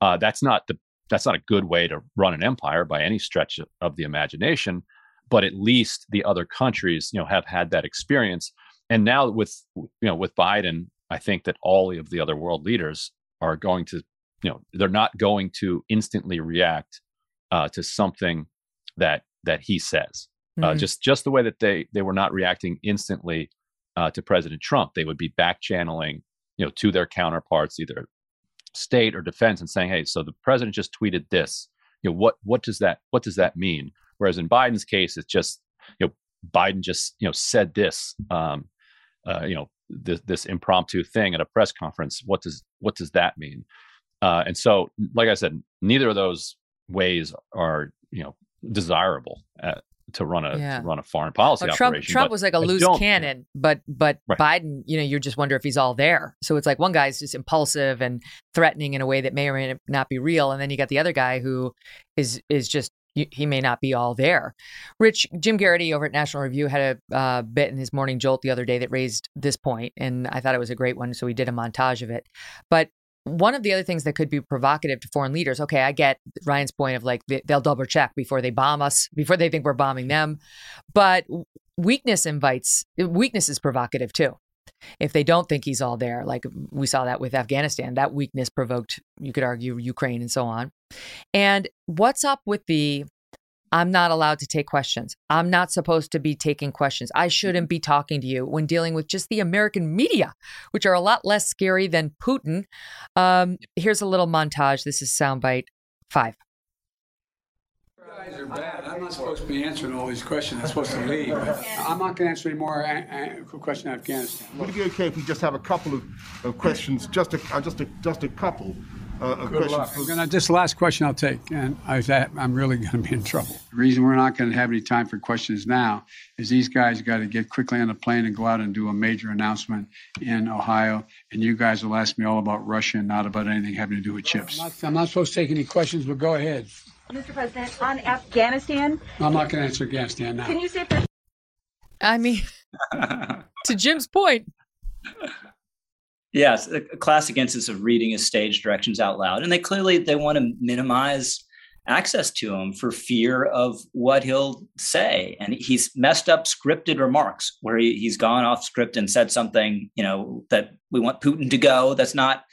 uh, that's not the that's not a good way to run an empire by any stretch of the imagination but at least the other countries you know have had that experience and now with you know with biden i think that all of the other world leaders are going to you know they're not going to instantly react uh, to something that that he says uh, mm-hmm. uh, just just the way that they they were not reacting instantly uh, to President Trump. They would be back channeling, you know, to their counterparts, either state or defense, and saying, "Hey, so the president just tweeted this. You know, what what does that what does that mean?" Whereas in Biden's case, it's just you know Biden just you know said this, um, uh, you know, this, this impromptu thing at a press conference. What does what does that mean? Uh, and so, like I said, neither of those ways are you know desirable uh, to run a yeah. to run a foreign policy well, Trump, operation. Trump was like a loose cannon, but but right. Biden, you know, you just wonder if he's all there. So it's like one guy's just impulsive and threatening in a way that may or may not be real, and then you got the other guy who is is just he may not be all there. Rich Jim Geraghty over at National Review had a uh, bit in his morning jolt the other day that raised this point, and I thought it was a great one. So we did a montage of it. But one of the other things that could be provocative to foreign leaders okay i get ryan's point of like they'll double check before they bomb us before they think we're bombing them but weakness invites weakness is provocative too. If they don't think he's all there like we saw that with afghanistan that weakness provoked you could argue ukraine and so on. And what's up with the I'm not allowed to take questions. I'm not supposed to be taking questions. I shouldn't be talking to you when dealing with just the American media, which are a lot less scary than Putin. Um, here's a little montage. This is soundbite five. You guys are bad. I'm not supposed to be answering all these questions. I'm supposed to leave. I'm not going to answer any more a- a- question on Afghanistan. Would it be okay if we just have a couple of, of questions, just a, uh, just a, just a couple? Uh, Good luck. Gonna, this the last question I'll take, and I, am really going to be in trouble. The reason we're not going to have any time for questions now is these guys got to get quickly on a plane and go out and do a major announcement in Ohio, and you guys will ask me all about Russia and not about anything having to do with chips. I'm not, I'm not supposed to take any questions, but go ahead. Mr. President, on Afghanistan. I'm not going to answer Afghanistan now. Can you say? I mean, <laughs> to Jim's point. Yes, a classic instance of reading his stage directions out loud, and they clearly they want to minimize access to him for fear of what he'll say. And he's messed up scripted remarks where he, he's gone off script and said something, you know, that we want Putin to go. That's not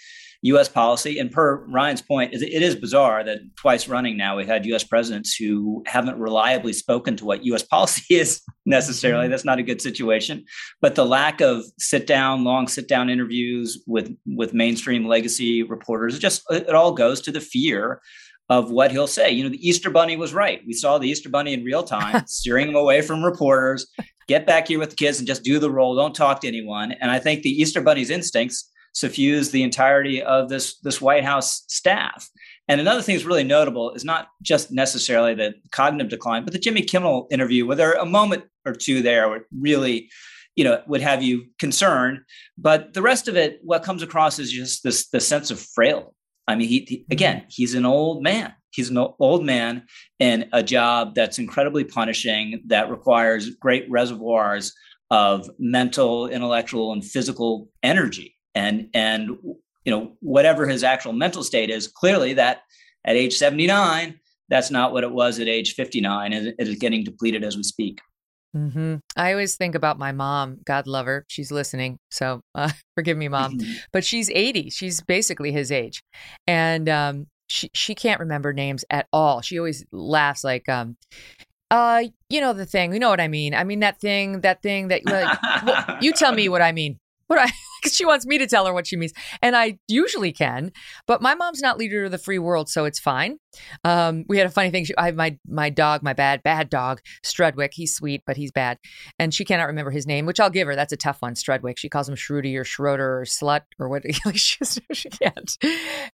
U.S. policy. And per Ryan's point, it is bizarre that twice running now we've had U.S. presidents who haven't reliably spoken to what U.S. <laughs> policy is necessarily. Mm-hmm. That's not a good situation. But the lack of sit down, long sit down interviews with with mainstream legacy reporters, it just it all goes to the fear of what he'll say. You know, the Easter Bunny was right. We saw the Easter Bunny in real time, <laughs> steering him away from reporters. Get back here with the kids and just do the role. Don't talk to anyone. And I think the Easter Bunny's instincts suffuse the entirety of this this White House staff. And another thing that's really notable is not just necessarily the cognitive decline, but the Jimmy Kimmel interview, where there a moment or two there where really, you know, would have you concerned. But the rest of it, what comes across is just this the sense of frailty. I mean, he, he mm-hmm. again, he's an old man. He's an old man in a job that's incredibly punishing, that requires great reservoirs of mental, intellectual, and physical energy and and you know whatever his actual mental state is clearly that at age 79 that's not what it was at age 59 it is getting depleted as we speak. Mm-hmm. i always think about my mom. God love her. She's listening so uh, <laughs> forgive me mom. But she's 80 she's basically his age. And um, she, she can't remember names at all. She always laughs like um, uh you know the thing. You know what i mean. I mean that thing that thing that like, well, <laughs> you tell me what i mean. What I <laughs> because she wants me to tell her what she means, and I usually can. But my mom's not leader of the free world, so it's fine. Um, we had a funny thing. She, I have my my dog, my bad bad dog, Strudwick. He's sweet, but he's bad, and she cannot remember his name, which I'll give her. That's a tough one, Strudwick. She calls him Shrudy or Schroeder or Slut or what. <laughs> she, she can't.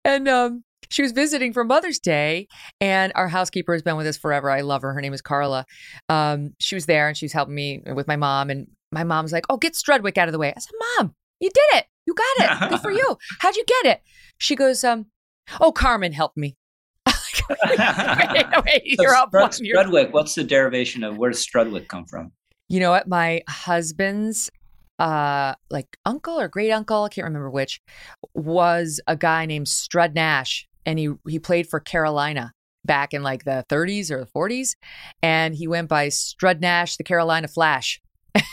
And um, she was visiting for Mother's Day, and our housekeeper has been with us forever. I love her. Her name is Carla. Um, she was there, and she was helping me with my mom. And my mom's like, "Oh, get Strudwick out of the way." I said, "Mom, you did it. You got it. Good for you. <laughs> How'd you get it?" She goes, "Um, oh, Carmen helped me." <laughs> wait, wait, <laughs> you're up Strud- Strudwick. What's the derivation of where does Strudwick come from? You know what? My husband's uh like uncle or great uncle, I can't remember which, was a guy named Strud Nash, and he he played for Carolina back in like the 30s or the 40s, and he went by Strud Nash, the Carolina Flash. and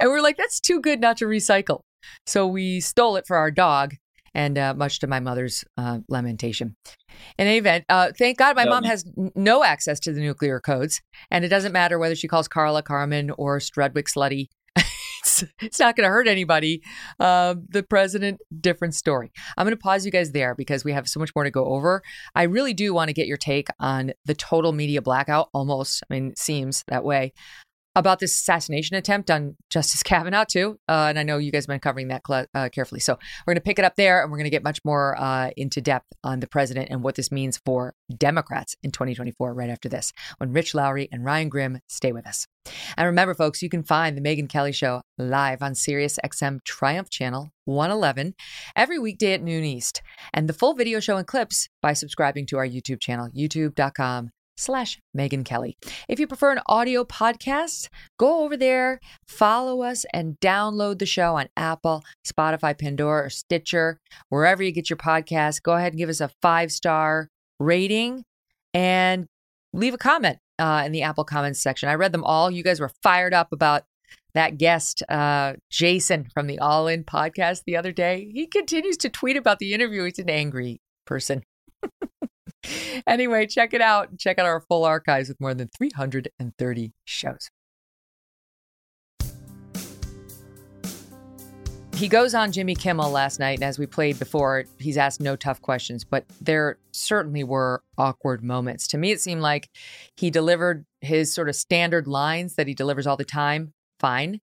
we are like, that's too good not to recycle. So we stole it for our dog, and uh, much to my mother's uh, lamentation. In any event, uh, thank God my no. mom has n- no access to the nuclear codes, and it doesn't matter whether she calls Carla Carmen or Strudwick Slutty. <laughs> it's, it's not going to hurt anybody. Uh, the president, different story. I'm going to pause you guys there because we have so much more to go over. I really do want to get your take on the total media blackout, almost. I mean, it seems that way about this assassination attempt on Justice <laughs> Kavanaugh, too. Uh, and I know you guys have been covering that cl- uh, carefully. So we're going to pick it up there and we're going to get much more uh, into depth on the president and what this means for Democrats in 2024 right after this when Rich Lowry and Ryan Grim stay with us. And remember, folks, you can find The Megyn Kelly Show live on SiriusXM Triumph Channel 111 every weekday at noon East. And the full video show and clips by subscribing to our YouTube channel, youtube.com slash Megyn Kelly. If you prefer an audio podcast, go over there, follow us, and download the show on Apple, Spotify, Pandora, or Stitcher, wherever you get your podcast. Go ahead and give us a five star rating and leave a comment uh, in the Apple comments section. I read them all. You guys were fired up about that guest, uh, Jason from the All In podcast the other day. He continues to tweet about the interview. He's an angry person. <laughs> <laughs> anyway, check it out. Check out our full archives with more than 330 shows. He goes on Jimmy Kimmel last night, and as we played before, he's asked no tough questions, but there certainly were awkward moments. To me, it seemed like he delivered his sort of standard lines that he delivers all the time fine.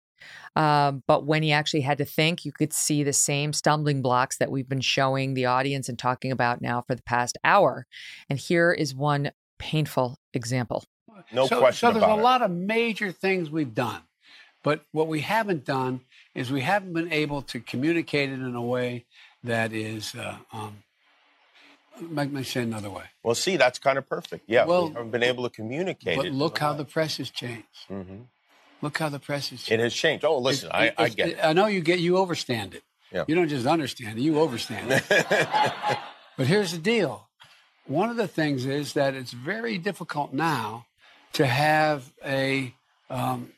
Um, but when he actually had to think, you could see the same stumbling blocks that we've been showing the audience and talking about now for the past hour. And here is one painful example. No so, question. So there's a it. lot of major things we've done, but what we haven't done is we haven't been able to communicate it in a way that is. Uh, um, let me say another way. Well, see, that's kind of perfect. Yeah, well, we haven't been able to communicate but it. Look how the press has changed. Mm-hmm. Look how the press has changed. It has changed. Oh, listen, it, it, I, I, get it. I know you get you overstand it. Yeah. You don't just understand it, you overstand it. <laughs> but here's the deal. One of the things is that it's very difficult now to have a um,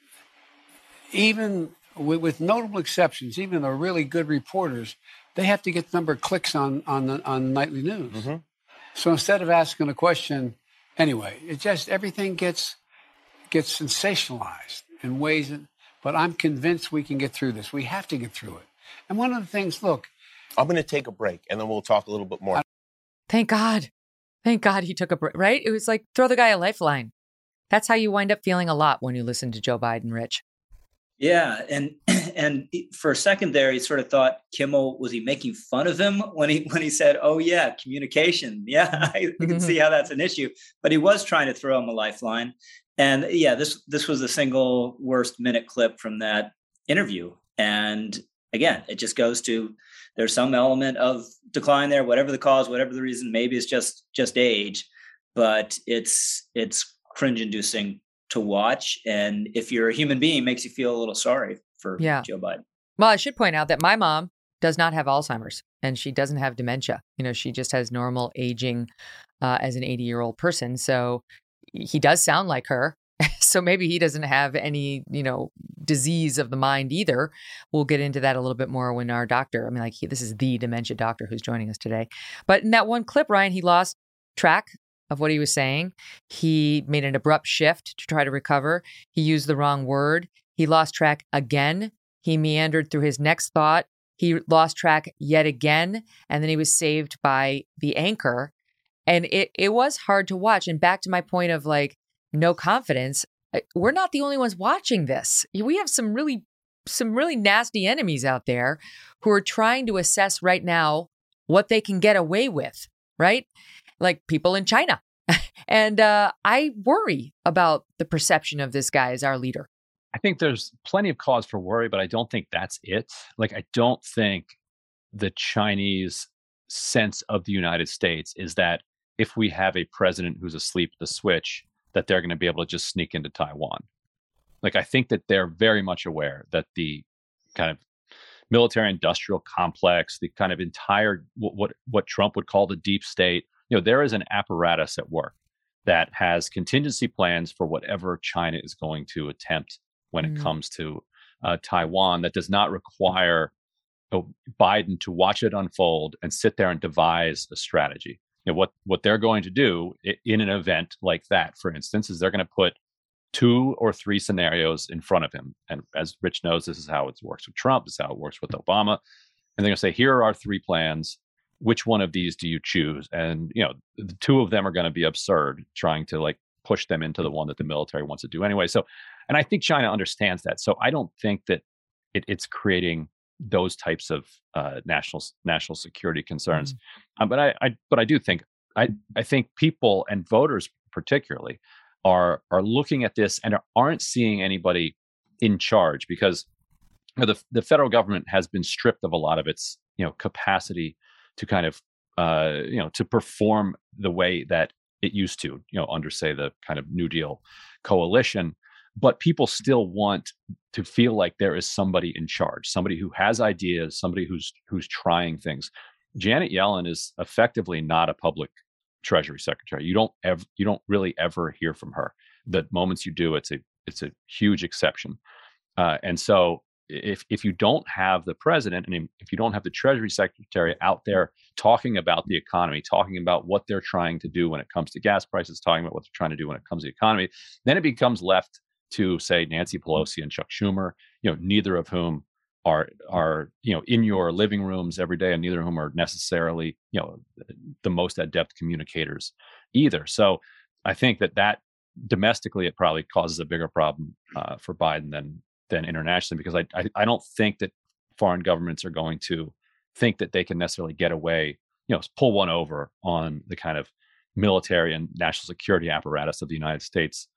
even with, with notable exceptions, even the really good reporters, they have to get the number of clicks on on the on nightly news. Mm-hmm. So instead of asking a question, anyway, it just everything gets gets sensationalized in ways. That, but I'm convinced we can get through this. We have to get through it. And one of the things, look, I'm going to take a break, and then we'll talk a little bit more. Thank God. Thank God he took a break, right? It was like throw the guy a lifeline. That's how you wind up feeling a lot when you listen to Joe Biden, Rich. Yeah, and <clears throat> and for a second there, he sort of thought Kimmel was he making fun of him when he when he said, "Oh yeah, communication." <laughs> Yeah, I, I can see <laughs> how that's an issue. But he was trying to throw him a lifeline, and yeah, this this was the single worst minute clip from that interview. And again, it just goes to there's some element of decline there, whatever the cause, whatever the reason. Maybe it's just just age, but it's it's cringe inducing to watch. And if you're a human being, makes you feel a little sorry for Yeah. Joe Biden. Well, I should point out that my mom does not have Alzheimer's and she doesn't have dementia. You know, she just has normal aging uh, as an 80 year old person. So he does sound like her. <laughs> so maybe he doesn't have any, you know, disease of the mind either. We'll get into that a little bit more when our doctor, I mean, like, he, this is the dementia doctor who's joining us today. But in that one clip, Ryan, he lost track of what he was saying. He made an abrupt shift to try to recover. He used the wrong word. He lost track again. He meandered through his next thought. He lost track yet again. And then he was saved by the anchor. And it, it was hard to watch. And back to my point of like, no confidence. We're not the only ones watching this. We have some really, some really nasty enemies out there who are trying to assess right now what they can get away with, right? Like people in China. <laughs> and uh, I worry about the perception of this guy as our leader. I think there's plenty of cause for worry, but I don't think that's it. Like, I don't think the Chinese sense of the United States is that if we have a president who's asleep at the switch, that they're going to be able to just sneak into Taiwan. Like, I think that they're very much aware that the kind of military industrial complex, the kind of entire what, what what Trump would call the deep state, you know, there is an apparatus at work that has contingency plans for whatever China is going to attempt when Mm. it comes to uh, Taiwan that does not require Biden to watch it unfold and sit there and devise a strategy. You know, what what they're going to do in an event like that, for instance, is they're going to put two or three scenarios in front of him. And as Rich knows, this is how it works with Trump. This is how it works with Obama. And they're going to say, here are our three plans. Which one of these do you choose? And you know, the two of them are going to be absurd, trying to like push them into the one that the military wants to do anyway. So, and I think China understands that. So I don't think that it, it's creating those types of uh, national national security concerns. Um, but I, I but I do think I I think people and voters particularly are are looking at this and aren't seeing anybody in charge because you know, the the federal government has been stripped of a lot of its you know capacity to kind of uh, you know to perform the way that it used to you know under say the kind of New Deal coalition. But people still want to feel like there is somebody in charge, somebody who has ideas, somebody who's who's trying things. Janet Yellen is effectively not a public treasury secretary. You don't ever you don't really ever hear from her. The moments you do, it's a it's a huge exception. Uh, and so if if you don't have the president and if you don't have the treasury secretary out there talking about the economy, talking about what they're trying to do when it comes to gas prices, talking about what they're trying to do when it comes to the economy, then it becomes left to say Nancy Pelosi and Chuck Schumer, you know, neither of whom are are you know in your living rooms every day and neither of whom are necessarily you know the most adept communicators either. So i think that that domestically it probably causes a bigger problem uh, for biden than than internationally because I, I i don't think that foreign governments are going to think that they can necessarily get away you know pull one over on the kind of military and national security apparatus of the united states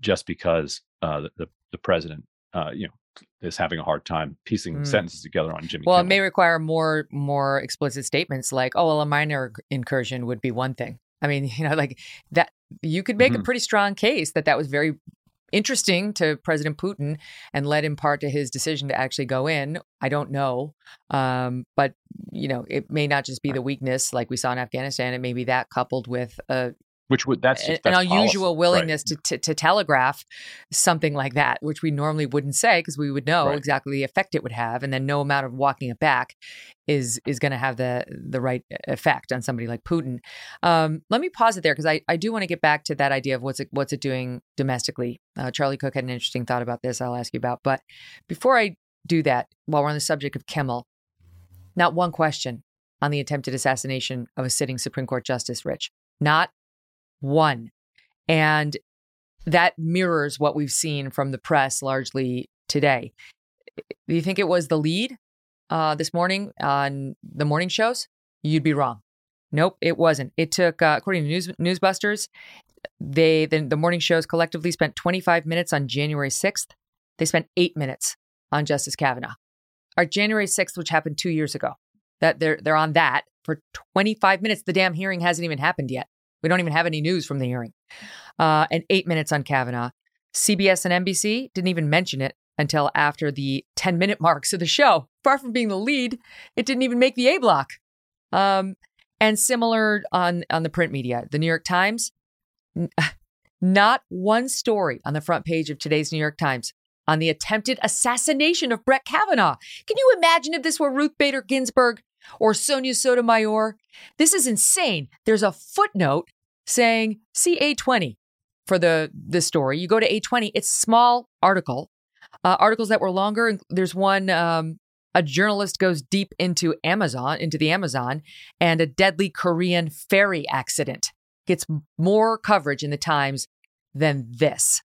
just because uh, the, the the president uh, you know is having a hard time piecing Mm. sentences together on Jimmy Well, it may require more more explicit statements like, "Oh, well, a minor incursion would be one thing." I mean, <laughs> you know, like that. You could make a Mhm. pretty strong case that that was very interesting to President Putin and led in part to his decision to actually go in. I don't know, um, but you know, it may not just be the weakness like we saw in Afghanistan. It may be that coupled with a which would that's an, that's unusual policy. willingness right. to, to, to telegraph something like that, which we normally wouldn't say because we would know Right. exactly the effect it would have, and then no amount of walking it back is is going to have the the right effect on somebody like Putin. Um, let me pause it there because I, I do want to get back to that idea of what's it what's it doing domestically. Uh, Charlie Cook had an interesting thought about this. I'll ask you about, but before I do that, while we're on the subject of Kimmel, not one question on the attempted assassination of a sitting Supreme Court justice, Rich. Not one. And that mirrors what we've seen from the press largely today. Do you think it was the lead uh, this morning on the morning shows? You'd be wrong. Nope, it wasn't. It took, uh, according to News, Newsbusters, they the, the morning shows collectively spent 25 minutes on January 6th. They spent eight minutes on Justice Kavanaugh. Our January 6th, which happened two years ago, that they're they're on that for 25 minutes. The damn hearing hasn't even happened yet. We don't even have any news from the hearing. Uh, and eight minutes on Kavanaugh. CBS and NBC didn't even mention it until after the 10 minute marks of the show. Far from being the lead, it didn't even make the A block. Um, and similar on, on the print media. The New York Times, n- <sighs> not one story on the front page of today's New York Times on the attempted assassination of Brett Kavanaugh. Can you imagine if this were Ruth Bader Ginsburg or Sonia Sotomayor? This is insane. There's a footnote saying see A20 for the the story. You go to A20, it's a small article. Uh, articles that were longer. There's one um, a journalist goes deep into Amazon, into the Amazon, and a deadly Korean ferry accident gets more coverage in the Times than this.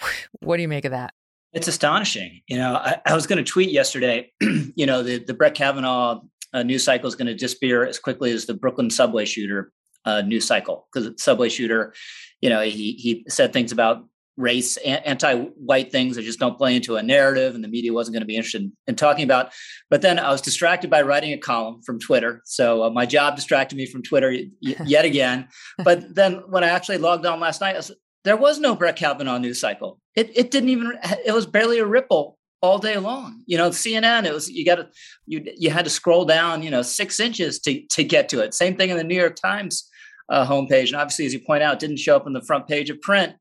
<sighs> What do you make of that? It's astonishing. You know, I, I was going to tweet yesterday. <clears throat> you know, the the Brett Kavanaugh uh, news cycle is going to disappear as quickly as the Brooklyn subway shooter uh, news cycle because subway shooter, you know, he he said things about race, a- anti-white things that just don't play into a narrative, and the media wasn't going to be interested in, in talking about. But then I was distracted by writing a column from Twitter, so uh, my job distracted me from Twitter y- <laughs> yet again. but then when I actually logged on last night, I was, there was no Brett Kavanaugh news cycle. It it didn't even. It was barely a ripple all day long. You know, CNN. It was you got to you you had to scroll down. You know, six inches to to get to it. Same thing in the New York Times uh, homepage, and obviously, as you point out, didn't show up on the front page of print.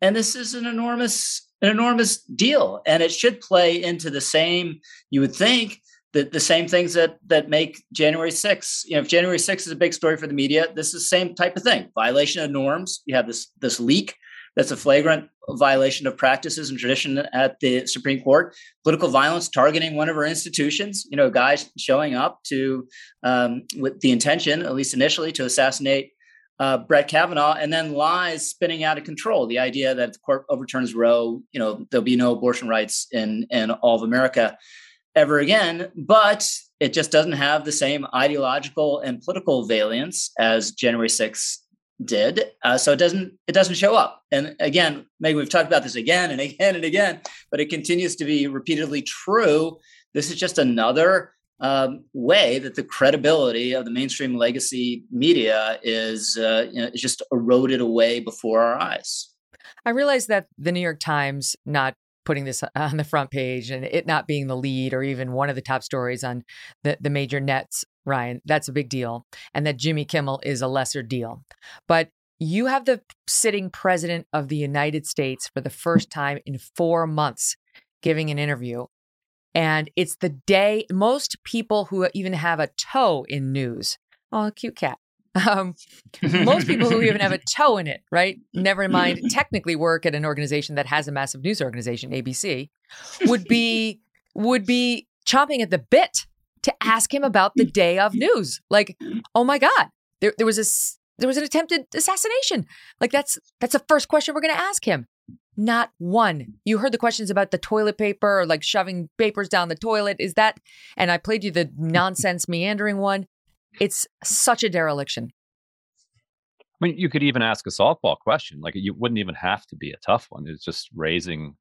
And this is an enormous an enormous deal, and it should play into the same. You would think that the same things that that make January 6th, you know, if January 6th is a big story for the media, this is the same type of thing. Violation of norms. You have this this leak that's a flagrant violation of practices and tradition at the Supreme Court. Political violence targeting one of our institutions. You know, guys showing up to um, with the intention, at least initially, to assassinate uh, Brett Kavanaugh, and then lies spinning out of control. The idea that the court overturns Roe, you know, there'll be no abortion rights in in all of America ever again. But it just doesn't have the same ideological and political valence as January 6th did. Uh, so it doesn't it doesn't show up. And again, Meg, we've talked about this again and again and again, but it continues to be repeatedly true. This is just another um, way that the credibility of the mainstream legacy media is uh, you know, just eroded away before our eyes. I realize that the New York Times not putting this <laughs> on the front page and it not being the lead or even one of the top stories on the, the major nets, Ryan, that's a big deal. And that Jimmy Kimmel is a lesser deal. But you have the sitting president of the United States for the first time in four months giving an interview. And it's the day most people who even have a toe in news. Oh, a cute cat. Um, most people who even have a <laughs> toe in it, right? Never mind technically work at an organization that has a massive news organization, ABC, would be would be chomping at the bit to ask him about the day of mm. news. Like, mm. oh my God, there there was a there was an attempted assassination. Like that's that's the first question we're going to ask him. Not one. You heard the questions about the toilet paper or like shoving papers down the toilet. Is that? And I played you the nonsense meandering one. It's such a dereliction. I mean, you could even ask a softball question. Like you wouldn't even have to be a tough one. It's just raising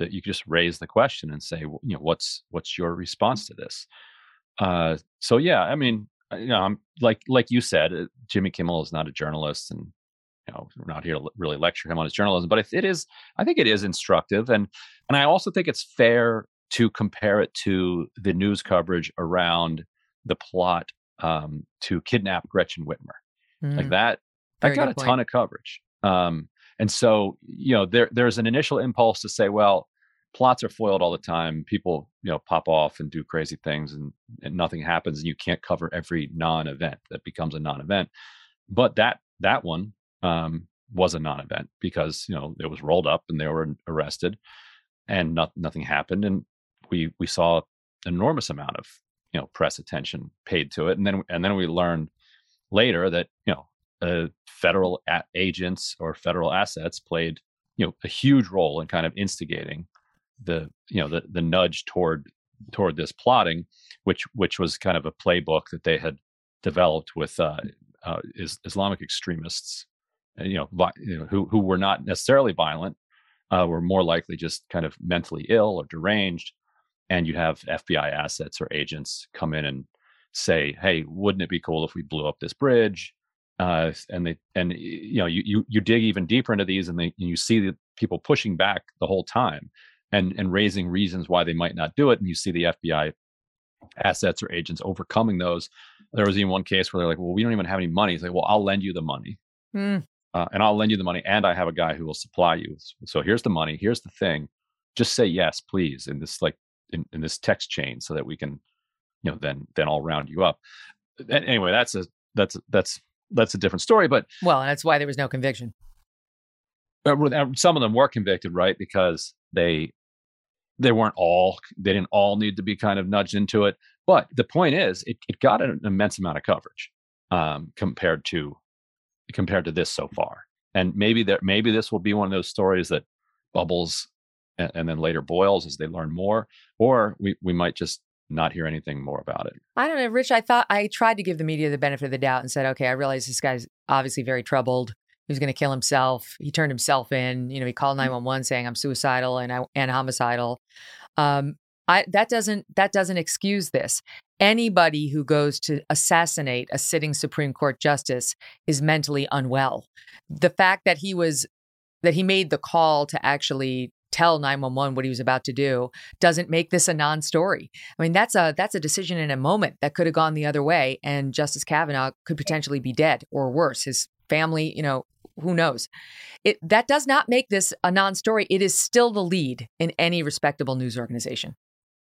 that you could just raise the question and say, you know, what's what's your response to this? Uh, so yeah, I mean, uh, you know, I'm like like you said, uh, Jimmy Kimmel is not a journalist, and you know, we're not here to really lecture him on his journalism. But it is, I think it is instructive, and and I also think it's fair to compare it to the news coverage around the plot um, to kidnap Gretchen Whitmer. Like Mm. that Very that got a point. ton of coverage. Um, and so, you know, there there's an initial impulse to say, well, plots are foiled all the time. People, you know, pop off and do crazy things, and, and nothing happens, and you can't cover every non-event that becomes a non-event. But that that one um, was a non-event because you know it was rolled up and they were arrested, and not, nothing happened, and we we saw enormous amount of you know press attention paid to it, and then and then we learned later that you know uh, federal agents or federal assets played you know a huge role in kind of instigating the you know the the nudge toward toward this plotting, which which was kind of a playbook that they had developed with uh, uh, is, Islamic extremists, uh, you know, vi- you know, who who were not necessarily violent, uh, were more likely just kind of mentally ill or deranged, and you have FBI assets or agents come in and say, "Hey, wouldn't it be cool if we blew up this bridge?" Uh, and they and you know you, you you dig even deeper into these, and they and you see the people pushing back the whole time and and raising reasons why they might not do it. And you see the FBI assets or agents overcoming those. There was even one case where they're like, "Well, we don't even have any money." He's like, "Well, I'll lend you the money, mm. uh, and I'll lend you the money, and I have a guy who will supply you. So here's the money. Here's the thing. Just say yes, please, in this like in, in this text chain, so that we can, you know, then then I'll round you up." And anyway, that's a that's that's that's a different story. But well, and that's why there was no conviction. Uh, some of them were convicted, right? Because they they weren't all they didn't all need to be kind of nudged into it but the point is it, it got an immense amount of coverage um, compared to compared to this so far. And maybe that maybe this will be one of those stories that bubbles and, and, then later boils as they learn more or we, we might just not hear anything more about it. I don't know rich i thought i tried to give the media the benefit of the doubt and said okay i realize this guy's obviously very troubled he was going to kill himself. He turned himself in. You know, he called 911 saying I'm suicidal and I, and homicidal. Um, I, that doesn't that doesn't excuse this. Anybody who goes to assassinate a sitting Supreme Court justice is mentally unwell. The fact that he was that he made the call to actually tell 911 what he was about to do doesn't make this a non-story. I mean, that's a that's a decision in a moment that could have gone the other way and Justice Kavanaugh could potentially be dead or worse. His family, you know, who knows? It that does not make this a non-story. It is still the lead in any respectable news organization.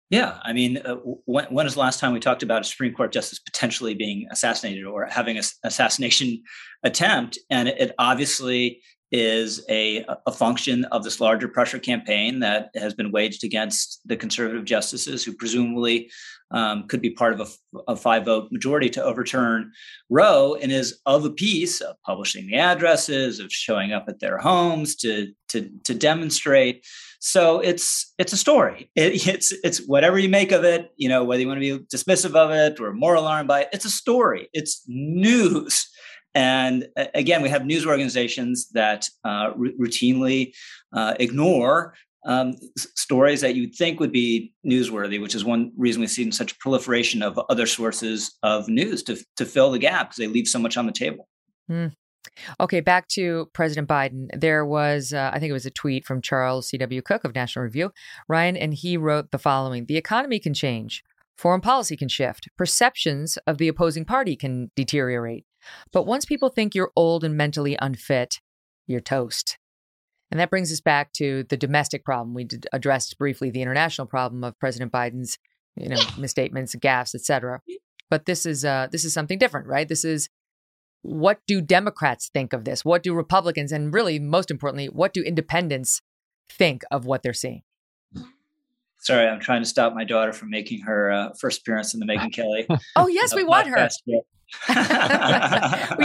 Yeah, I mean, uh, when, when is the last time we talked about a Supreme Court justice potentially being assassinated or having an assassination <laughs> attempt? And it obviously is a, a function of this larger pressure campaign that has been waged against the conservative justices who presumably um, could be part of a, a, five vote majority to overturn Roe and is of a piece of publishing the addresses, of showing up at their homes to, to, to demonstrate. So it's it's a story. It, <laughs> it's it's whatever you make of it. You know whether you want to be dismissive of it or more alarmed by it. It's a story. It's news. And again, we have news organizations that uh, r- routinely uh, ignore um, stories that you'd think would be newsworthy, which is one reason we've seen such proliferation of other sources of news to, to fill the gap because they leave so much on the table. Mm. Okay, back to President Biden. There was, uh, I think it was a tweet from Charles C.W. Cooke of National Review, Ryan, and he wrote the following The economy can change, foreign policy can shift, perceptions of the opposing party can deteriorate. But once people think you're old and mentally unfit, you're toast. And that brings us back to the domestic problem. We addressed briefly the international problem of President Biden's, you know, misstatements, gaffes, etc. But this is uh, this is something different, right? This is what do Democrats think of this? What do Republicans, and really most importantly, what do independents think of what they're seeing? Sorry, I'm trying to stop my daughter from making her uh, first appearance in the Megyn Kelly. <laughs> oh yes, we want her. <laughs> we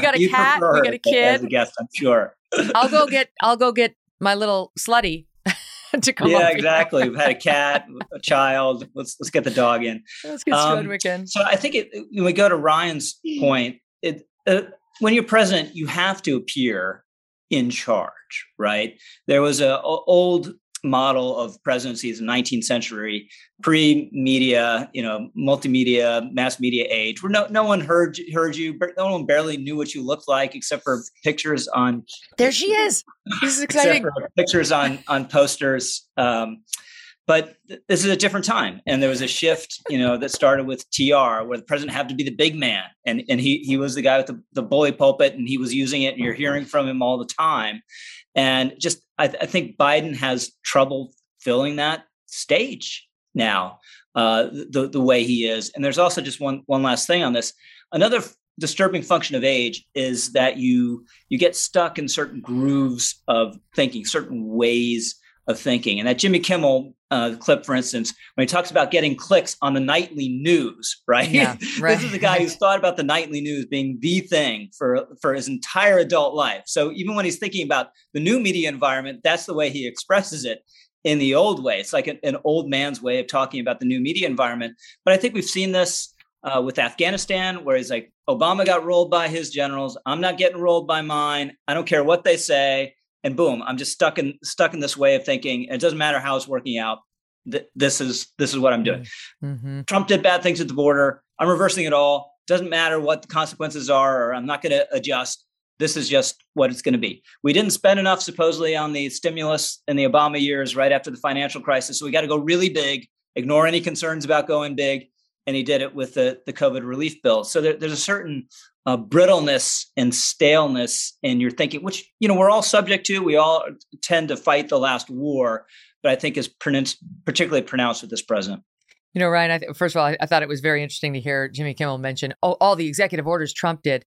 got a you cat. We got a kid. As a guest, I'm sure. I'll go get. I'll go get my little slutty <laughs> to come. Yeah, exactly. We've had a cat, <laughs> a child. Let's let's get the dog in. Let's get um, in. So I think it, when we go to Ryan's point, it uh, when you're president, you have to appear in charge, right? There was a, a old model of presidencies in the 19th century, pre-media, you know, multimedia, mass media age, where no, no one heard heard you, no one barely knew what you looked like except for pictures on. There she is. This is <laughs> exciting. pictures on on posters. Um, but th- this is a different time, and there was a shift, you know, that started with TR, where the president had to be the big man, and and he he was the guy with the, the bully pulpit, and he was using it, and you're hearing from him all the time, and just I, th- I think Biden has trouble filling that stage now, uh, the the way he is, and there's also just one one last thing on this, another disturbing function of age is that you you get stuck in certain grooves of thinking certain ways of thinking. And that jimmy kimmel uh, clip for instance when he talks about getting clicks on the nightly news <laughs> right, Yeah, right. this is the guy who's <laughs> thought about the nightly news being the thing for for his entire adult life so even when he's thinking about the new media environment that's the way he expresses it in the old way it's like an, an old man's way of talking about the new media environment but i think we've seen this uh, with Afghanistan, where he's like, Obama got rolled by his generals. I'm not getting rolled by mine. I don't care what they say. And boom, I'm just stuck in stuck in this way of thinking. It doesn't matter how it's working out. Th- this is this is what I'm doing. Mm-hmm. Trump did bad things at the border. I'm reversing it all. Doesn't matter what the consequences are, or I'm not going to adjust. This is just what it's going to be. We didn't spend enough supposedly on the stimulus in the Obama years right after the financial crisis. So we got to go really big, ignore any concerns about going big and he did it with the, the COVID relief bill. So there, there's a certain uh, brittleness and staleness in your thinking, which you know we're all subject to. We all tend to fight the last war, but I think is pronounced, particularly pronounced with this president. You know, Ryan, I th- first of all, I, I thought it was very interesting to hear Jimmy Kimmel mention all, all the executive orders Trump did.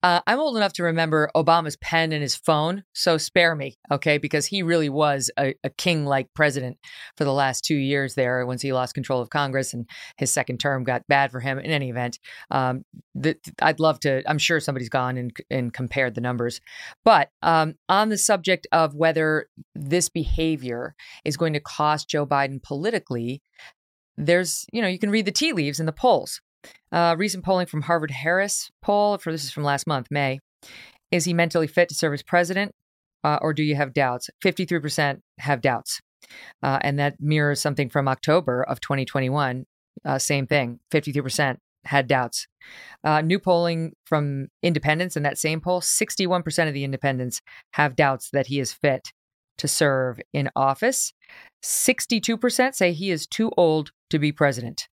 Uh, I'm old enough to remember Obama's pen and his phone, so spare me, okay? Because he really was a, a king like president for the last two years there once he lost control of Congress and his second term got bad for him. In any event, um, the, I'd love to, I'm sure somebody's gone and, and compared the numbers. But um, on the subject of whether this behavior is going to cost Joe Biden politically, there's, you know, you can read the tea leaves in the polls. Uh, recent polling from Harvard Harris poll, for this is from last month, May. Is he mentally fit to serve as president, uh, or do you have doubts? Fifty-three percent have doubts, uh, and that mirrors something from October of 2021. Uh, same thing, fifty-three percent had doubts. Uh, new polling from independents in that same poll: sixty-one percent of the independents have doubts that he is fit to serve in office. Sixty-two percent say he is too old to be president.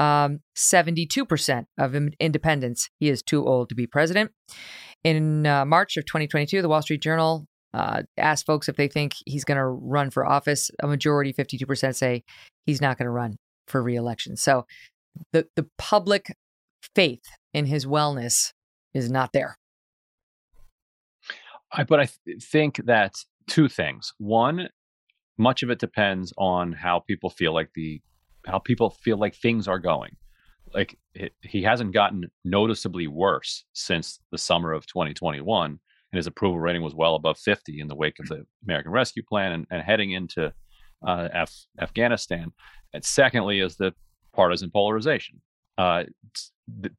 Um, 72% of independents, he is too old to be president. In uh, March of 2022, the Wall Street Journal uh, asked folks if they think he's going to run for office. A majority, 52%, say he's not going to run for reelection. So the, the public faith in his wellness is not there. I, but I th- think that two things. One, much of it depends on how people feel like the how people feel like things are going. Like it, he hasn't gotten noticeably worse since the summer of 2021, and his approval rating was well above 50 in the wake of the American Rescue Plan and, and heading into uh, Af- Afghanistan. And secondly, is the partisan polarization. Uh,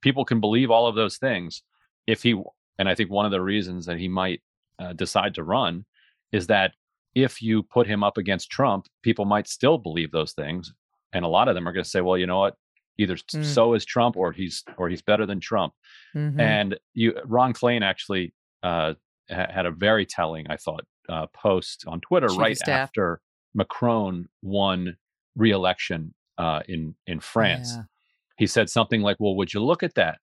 people can believe all of those things if he, and I think one of the reasons that he might uh, decide to run is that if you put him up against Trump, people might still believe those things and a lot of them are going to say, well, you know what? Either mm. so is Trump, or he's or he's better than Trump. Mm-hmm. And you, Ron Klain actually uh, had a very telling, I thought, uh, post on Twitter Chief right after Macron won re-election uh, in in France. Yeah. He said something like, "Well, would you look at that?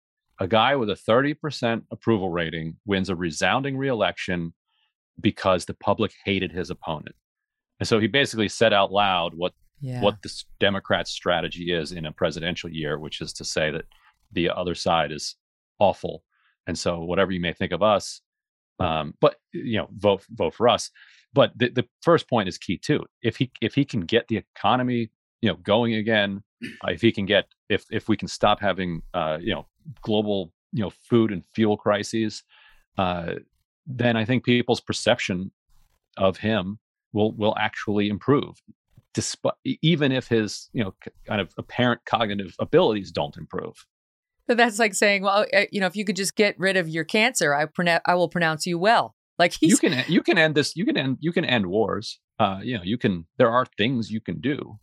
A guy with a thirty percent approval rating wins a resounding re-election because the public hated his opponent." And so he basically said out loud what yeah. what the Democrats' strategy is in a presidential year, which is to say that the other side is awful, and so whatever you may think of us, um, but you know, vote vote for us. But the, the first point is key too. If he if he can get the economy you know going again, uh, if he can get if if we can stop having uh, you know global you know food and fuel crises, uh, then I think people's perception of him will will actually improve despite even if his you know kind of apparent cognitive abilities don't improve. So that's like saying well you know if you could just get rid of your cancer i pronounce i will pronounce you well. Like you can you can end this you can end you can end wars. Uh you know you can there are things you can do.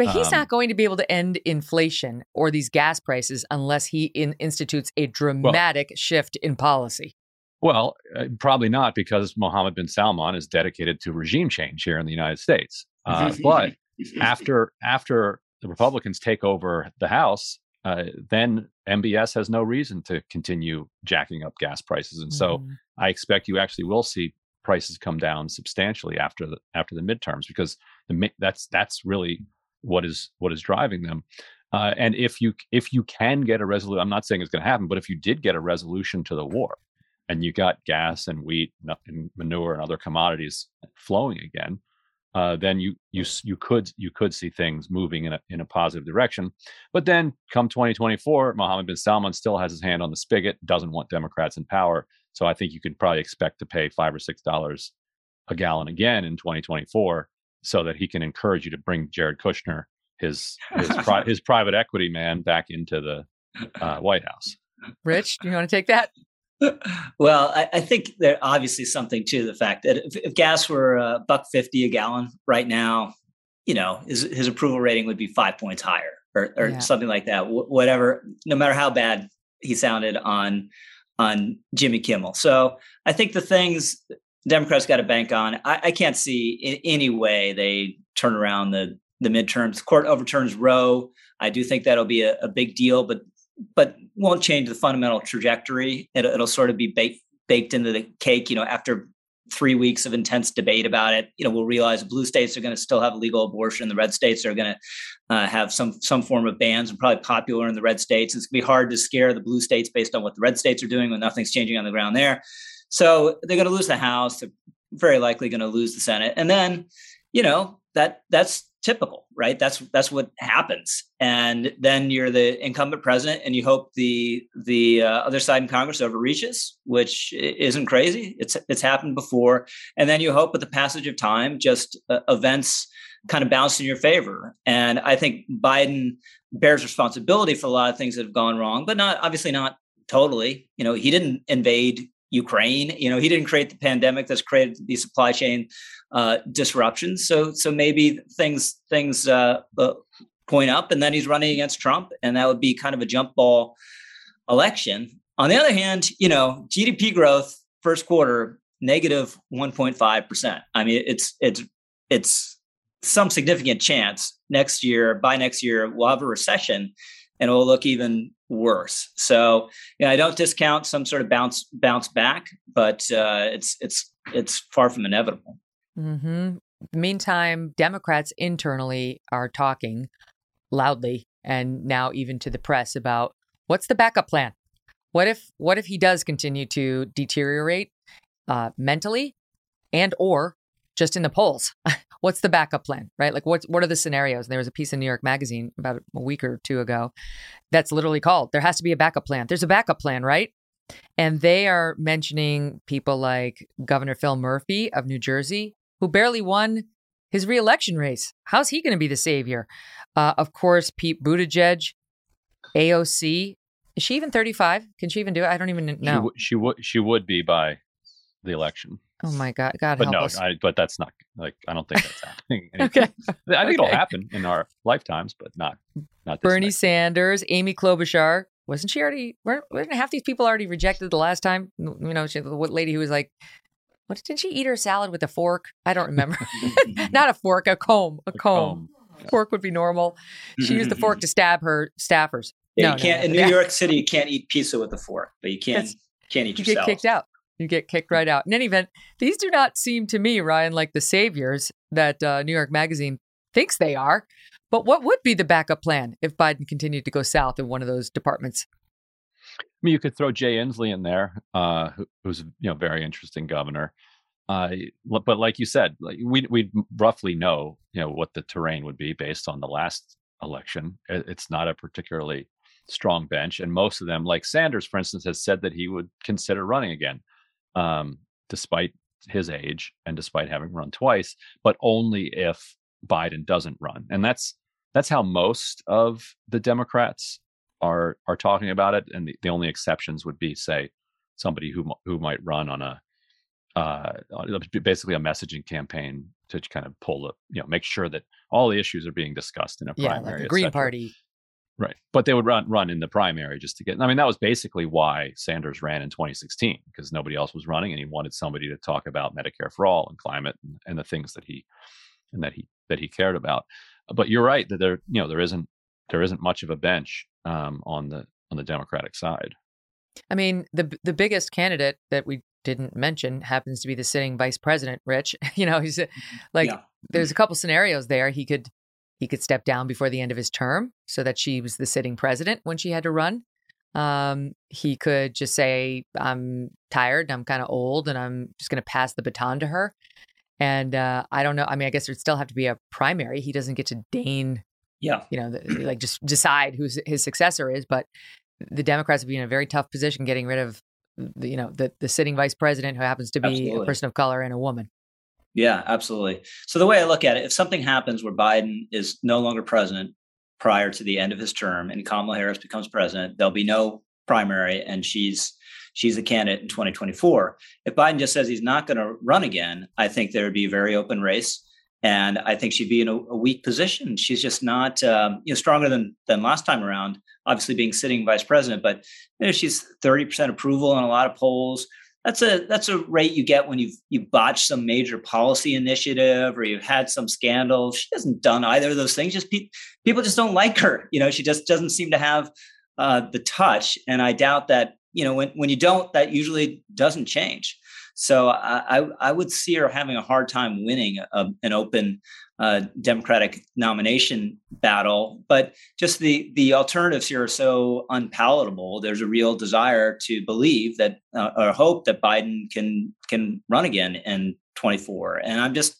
But he's um, not going to be able to end inflation or these gas prices unless he in, institutes a dramatic well, shift in policy. Well, uh, probably not because Mohammed bin Salman is dedicated to regime change here in the United States. Uh, <laughs> but after after the Republicans take over the House, uh, then MBS has no reason to continue jacking up gas prices, and so Mm-hmm. I expect you actually will see prices come down substantially after the after the midterms because the that's that's really what is what is driving them. Uh, and if you if you can get a resolution, I'm not saying it's going to happen, but if you did get a resolution to the war, and you got gas and wheat and, and manure and other commodities flowing again, uh, then you you you could you could see things moving in a in a positive direction. But then come 2024, Mohammed bin Salman still has his hand on the spigot, doesn't want Democrats in power. So I think you could probably expect to pay five or six dollars a gallon again in 2024, so that he can encourage you to bring Jared Kushner, his his, pri- <laughs> his private equity man, back into the uh, White House. Rich, do you want to take that? Well, I, I think there obviously something to the fact that if, if gas were a buck fifty a gallon right now, you know, his his approval rating would be five points higher or, or Yeah. something like that. Wh- whatever, no matter how bad he sounded on on Jimmy Kimmel. So I think the things Democrats got to bank on. I, I can't see in any way they turn around the the midterms. The court overturns Roe. I do think that'll be a, a big deal, but but won't change the fundamental trajectory. It'll, it'll sort of be baked baked into the cake. You know, after three weeks of intense debate about it, you know, we'll realize blue states are going to still have legal abortion. The red states are going to uh, have some some form of bans, and probably popular in the red states. It's going to be hard to scare the blue states based on what the red states are doing when nothing's changing on the ground there. So they're going to lose the House. They're very likely going to lose the Senate, and then, you know, that that's typical, right? That's that's what happens. And then you're the incumbent president, and you hope the the uh, other side in Congress overreaches, which isn't crazy. It's it's happened before. And then you hope with the passage of time, just uh, events kind of bounce in your favor. And I think Biden bears responsibility for a lot of things that have gone wrong, but not obviously not totally. You know, he didn't invade Ukraine. You know, he didn't create the pandemic that's created the supply chain uh, disruptions. So, so maybe things things uh, uh, point up, and then he's running against Trump, and that would be kind of a jump ball election. On the other hand, you know, GDP growth first quarter negative 1.5 percent. I mean, it's it's it's some significant chance next year by next year we'll have a recession and it will look even worse. So, you know, I don't discount some sort of bounce bounce back, but uh, it's it's it's far from inevitable. Hmm Meantime, Democrats internally are talking loudly and now even to the press about what's the backup plan. What if what if he does continue to deteriorate uh, mentally and or just in the polls? <laughs> what's the backup plan, right? Like what's what are the scenarios? There was a piece in New York Magazine about a week or two ago that's literally called "There has to be a backup plan." There's a backup plan, right? And they are mentioning people like Governor Phil Murphy of New Jersey, who barely won his reelection race. How's he going to be the savior? Uh, of course, Pete Buttigieg, AOC. Is she even 35? Can she even do it? I don't even She, know. w- she would she would be by the election. Oh my God. God but help no, us. I, but that's not like I don't think that's happening. <laughs> Okay. <laughs> I think it'll happen in our lifetimes, but not not this Bernie next- Sanders, Amy Klobuchar. Wasn't she already? Weren't, weren't half these people already rejected the last time? You know, she, what lady who was like, what didn't she eat her salad with a fork? I don't remember. <laughs> Not a fork, a comb. A, comb. Fork would be normal. She used the fork to stab her staffers. Yeah, no, you can't no, in no. New York City. You can't eat pizza with a fork, but you can That's- can't eat you your get kicked out. You get kicked right out. In any event, these do not seem to me, Ryan, like the saviors that uh, New York Magazine thinks they are. But what would be the backup plan if Biden continued to go south in one of those departments? I mean, you could throw Jay Inslee in there, uh, who, who's you know very interesting governor. Uh, but like you said, like we we roughly know you know what the terrain would be based on the last election. It's not a particularly strong bench, and most of them, like Sanders, for instance, has said that he would consider running again, um, despite his age and despite having run twice, but only if Biden doesn't run, and that's that's how most of the Democrats are are talking about it, and the, the only exceptions would be, say, somebody who who might run on a uh, basically a messaging campaign to kind of pull the you know make sure that all the issues are being discussed in a Yeah, primary. like the Green. Party. Right. But they would run run in the primary just to get I mean that was basically why Sanders ran in 2016 because nobody else was running and he wanted somebody to talk about Medicare for all and climate and, and the things that he and that he that he cared about. but you're right that there you know there isn't there isn't much of a bench um, on the on the Democratic side. I mean, the the biggest candidate that we didn't mention happens to be the sitting vice president, Rich. <laughs> you know, he's like yeah. there's a couple scenarios there. He could he could step down before the end of his term so that she was the sitting president when she had to run. Um, he could just say, "I'm tired. I'm kind of old, and I'm just going to pass the baton to her." And uh, I don't know. I mean, I guess there'd still have to be a primary. He doesn't get to deign, yeah, you know, the, like just decide who his successor is. But the Democrats would be in a very tough position getting rid of, the, you know, the the sitting vice president who happens to be absolutely. a person of color and a woman. Yeah, absolutely. So the way I look at it, if something happens where Biden is no longer president prior to the end of his term and Kamala Harris becomes president, there'll be no primary and she's she's the candidate in 2024. If Biden just says he's not going to run again, I think there would be a very open race. And I think she'd be in a, a weak position. She's just not, um, you know, stronger than than last time around. Obviously, being sitting vice president, but you know, she's thirty percent approval in a lot of polls that's a that's a rate you get when you've you botched some major policy initiative or you've had some scandal. She hasn't done either of those things. Just pe- people just don't like her. You know, she just doesn't seem to have uh, the touch, and I doubt that. You know, when when you don't, that usually doesn't change. So I, I, would see her having a hard time winning a, an open uh, Democratic nomination battle. But just the the alternatives here are so unpalatable. There's a real desire to believe that uh, or hope that Biden can can run again in 24. And I'm just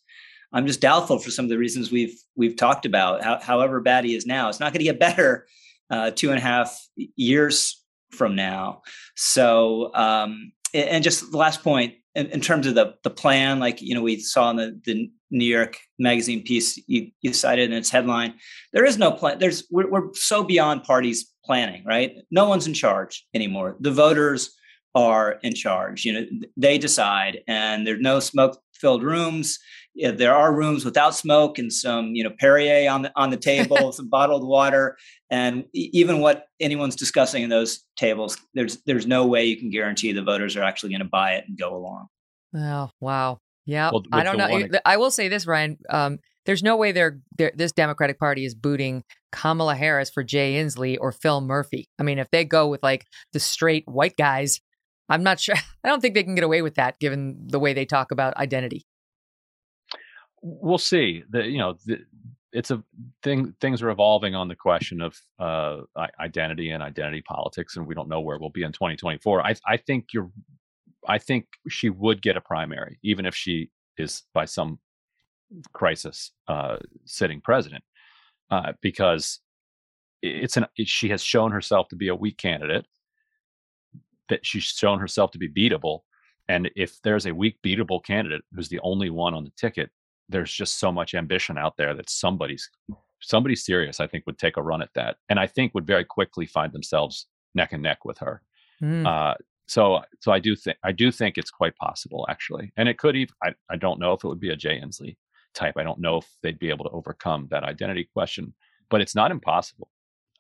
I'm just doubtful for some of the reasons we've we've talked about. How, however bad he is now, it's not going to get better uh, two and a half years from now. So um, and just the last point in, in, terms of the the plan, like you know, we saw in the, the New York Magazine piece you, you cited in its headline, there is no plan. There's we're, we're so beyond parties planning, right? No one's in charge anymore. The voters are in charge. You know, they decide, and there's no smoke-filled rooms. There are rooms without smoke and some, you know, Perrier on the on the table, <laughs> some bottled water, and even what anyone's discussing in those tables, there's there's no way you can guarantee the voters are actually going to buy it and go along. Oh wow, yeah. Well, I don't know. One... I will say this, Ryan. Um, there's no way they're, they're, this Democratic Party is booting Kamala Harris for Jay Inslee or Phil Murphy. I mean, if they go with like the straight white guys, I'm not sure. <laughs> I don't think they can get away with that, given the way they talk about identity. We'll see. The you know the, it's a thing. Things are evolving on the question of uh, identity and identity politics, and we don't know where we'll be in 2024. I I think you're. I think she would get a primary, even if she is by some crisis uh, sitting president, uh, because it's an she has shown herself to be a weak candidate that she's shown herself to be beatable. And if there's a weak, beatable candidate who's the only one on the ticket, there's just so much ambition out there that somebody's somebody serious, I think, would take a run at that, and I think would very quickly find themselves neck and neck with her. Mm. Uh, so, so I do think I do think it's quite possible, actually, and it could even. I, I don't know if it would be a Jay Inslee type. I don't know if they'd be able to overcome that identity question, but it's not impossible.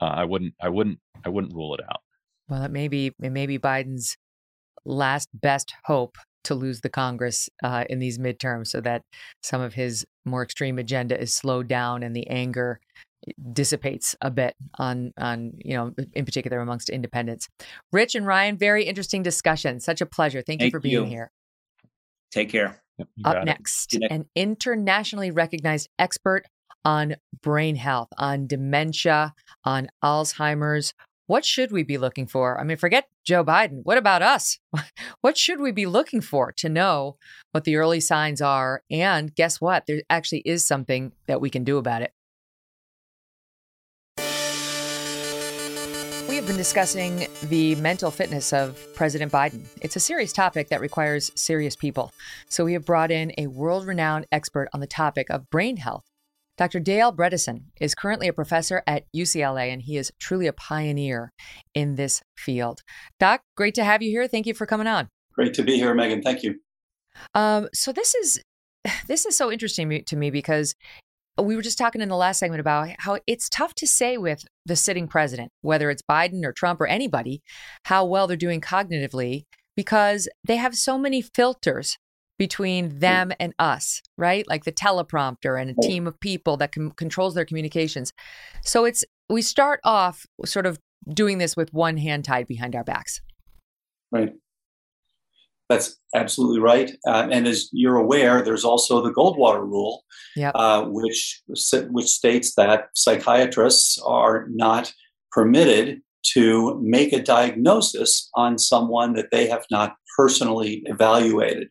Uh, I wouldn't. I wouldn't. I wouldn't rule it out. Well, it may be it may be Biden's last best hope to lose the Congress uh, in these midterms, so that some of his more extreme agenda is slowed down and the anger dissipates a bit on on you know in particular amongst independents. Rich and Ryan, very interesting discussion. Such a pleasure. Thank, Thank you for being you. here. Take care. Up next, an internationally recognized expert on brain health, on dementia, on Alzheimer's. What should we be looking for? I mean, forget Joe Biden. What about us? <laughs> What should we be looking for to know what the early signs are? And guess what? There actually is something that we can do about it. We have been discussing the mental fitness of President Biden. It's a serious topic that requires serious people. So we have brought in a world renowned expert on the topic of brain health Dr. Dale Bredesen is currently a professor at UCLA, and he is truly a pioneer in this field. Doc, great to have you here. Thank you for coming on. Great to be here, Megyn. Thank you. Um, so this is <sighs> this is so interesting to me because we were just talking in the last segment about how it's tough to say with the sitting president, whether it's Biden or Trump or anybody, how well they're doing cognitively because they have so many filters between them and us, right? Like the teleprompter and a team of people that com- controls their communications. So it's we start off sort of doing this with one hand tied behind our backs. Right. That's absolutely right. Uh, and as you're aware, there's also the Goldwater rule, yep. uh, which which states that psychiatrists are not permitted to make a diagnosis on someone that they have not personally evaluated.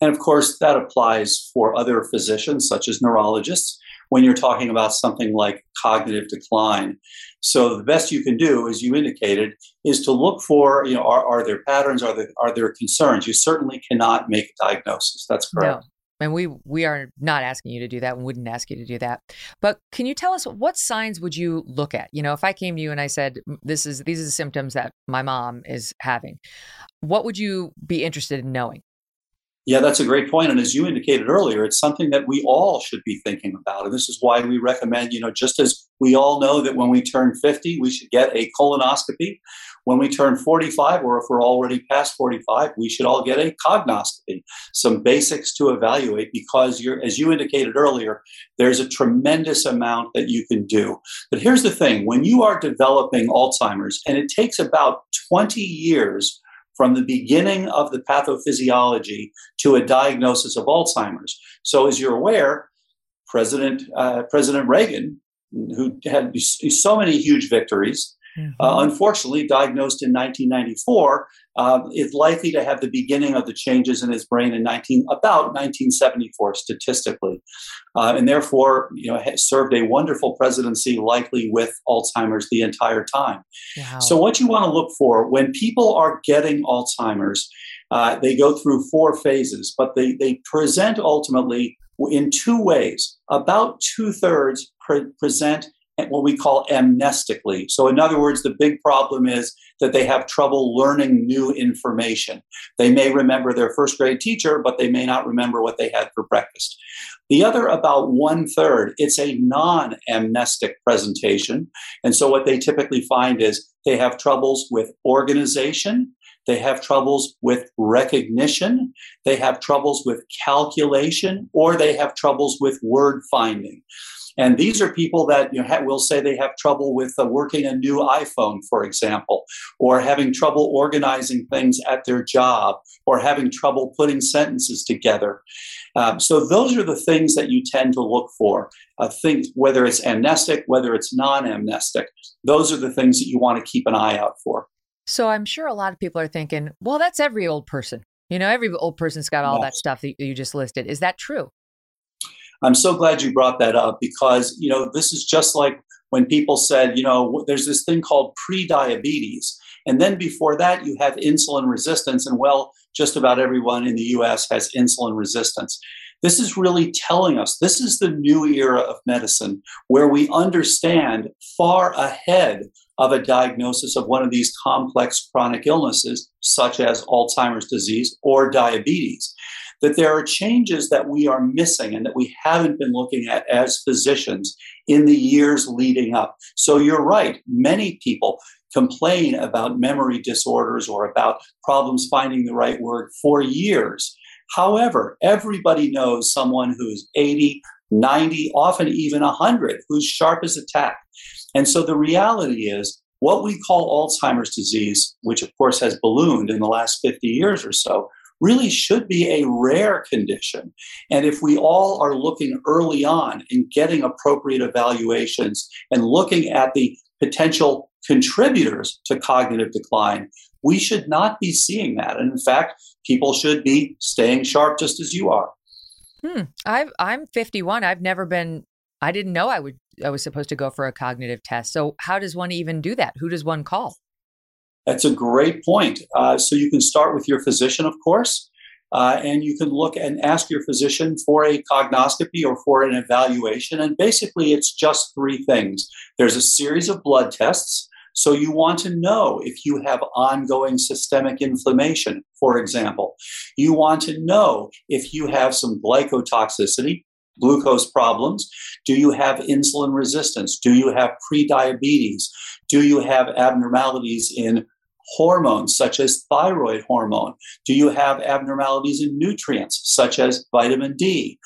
And of course, that applies for other physicians, such as neurologists, when you're talking about something like cognitive decline. So the best you can do, as you indicated, is to look for, you know, are, are there patterns, are there, are there concerns? You certainly cannot make a diagnosis. That's correct. No. And we we are not asking you to do that and wouldn't ask you to do that. But can you tell us what signs would you look at? You know, if I came to you and I said, This is these are the symptoms that my mom is having, what would you be interested in knowing? Yeah, that's a great point. And as you indicated earlier, it's something that we all should be thinking about. And this is why we recommend, you know, just as we all know that when we turn 50, we should get a colonoscopy. When we turn 45, or if we're already past 45, we should all get a cognoscopy, some basics to evaluate because you're, as you indicated earlier, there's a tremendous amount that you can do. But here's the thing when you are developing Alzheimer's, and it takes about 20 years from the beginning of the pathophysiology to a diagnosis of Alzheimer's. So, as you're aware, President uh, President Reagan, who had so many huge victories. Uh, unfortunately diagnosed in 1994, uh, is likely to have the beginning of the changes in his brain in 19 about 1974 statistically, uh, and therefore you know served a wonderful presidency, likely with Alzheimer's the entire time. Wow. So what you want to look for when people are getting Alzheimer's, uh, they go through four phases, but they they present ultimately in two ways. About two thirds pre- present what we call amnestically. So, in other words, the big problem is that they have trouble learning new information. They may remember their first grade teacher, but they may not remember what they had for breakfast. The other, about one third, it's a non amnestic presentation. And so, what they typically find is they have troubles with organization. They have troubles with recognition. They have troubles with calculation, or they have troubles with word finding. And these are people that you know, will say they have trouble with uh, working a new iPhone, for example, or having trouble organizing things at their job, or having trouble putting sentences together. Um, so those are the things that you tend to look for. Uh, things, whether it's amnestic, whether it's non-amnestic, those are the things that you want to keep an eye out for. So I'm sure a lot of people are thinking, well, that's every old person. You know, every old person's got all yes. that stuff that you just listed. Is that true? I'm so glad you brought that up because, you know, this is just like when people said, you know, there's this thing called pre-diabetes. And then before that, you have insulin resistance. And well, just about everyone in the US has insulin resistance. This is really telling us this is the new era of medicine where we understand far ahead of a diagnosis of one of these complex chronic illnesses, such as Alzheimer's disease or diabetes that there are changes that we are missing and that we haven't been looking at as physicians in the years leading up. So you're right, many people complain about memory disorders or about problems finding the right word for years. However, everybody knows someone who's 80, 90, often even 100, who's sharp as a tack. And so the reality is, what we call Alzheimer's disease, which of course has ballooned in the last 50 years or so, really should be a rare condition. And if we all are looking early on and getting appropriate evaluations and looking at the potential contributors to cognitive decline, we should not be seeing that. And in fact, people should be staying sharp just as you are. Hmm. i am 51. I've never been. I didn't know I would. I was supposed to go for a cognitive test. So how does one even do that? Who does one call? That's a great point. Uh, so you can start with your physician, of course, uh, and you can look and ask your physician for a cognoscopy or for an evaluation. And basically, it's just three things there's a series of blood tests. So you want to know if you have ongoing systemic inflammation, for example. You want to know if you have some glycotoxicity, glucose problems? Do you have insulin resistance? Do you have prediabetes? Do you have abnormalities in hormones such as thyroid hormone? Do you have abnormalities in nutrients such as vitamin D?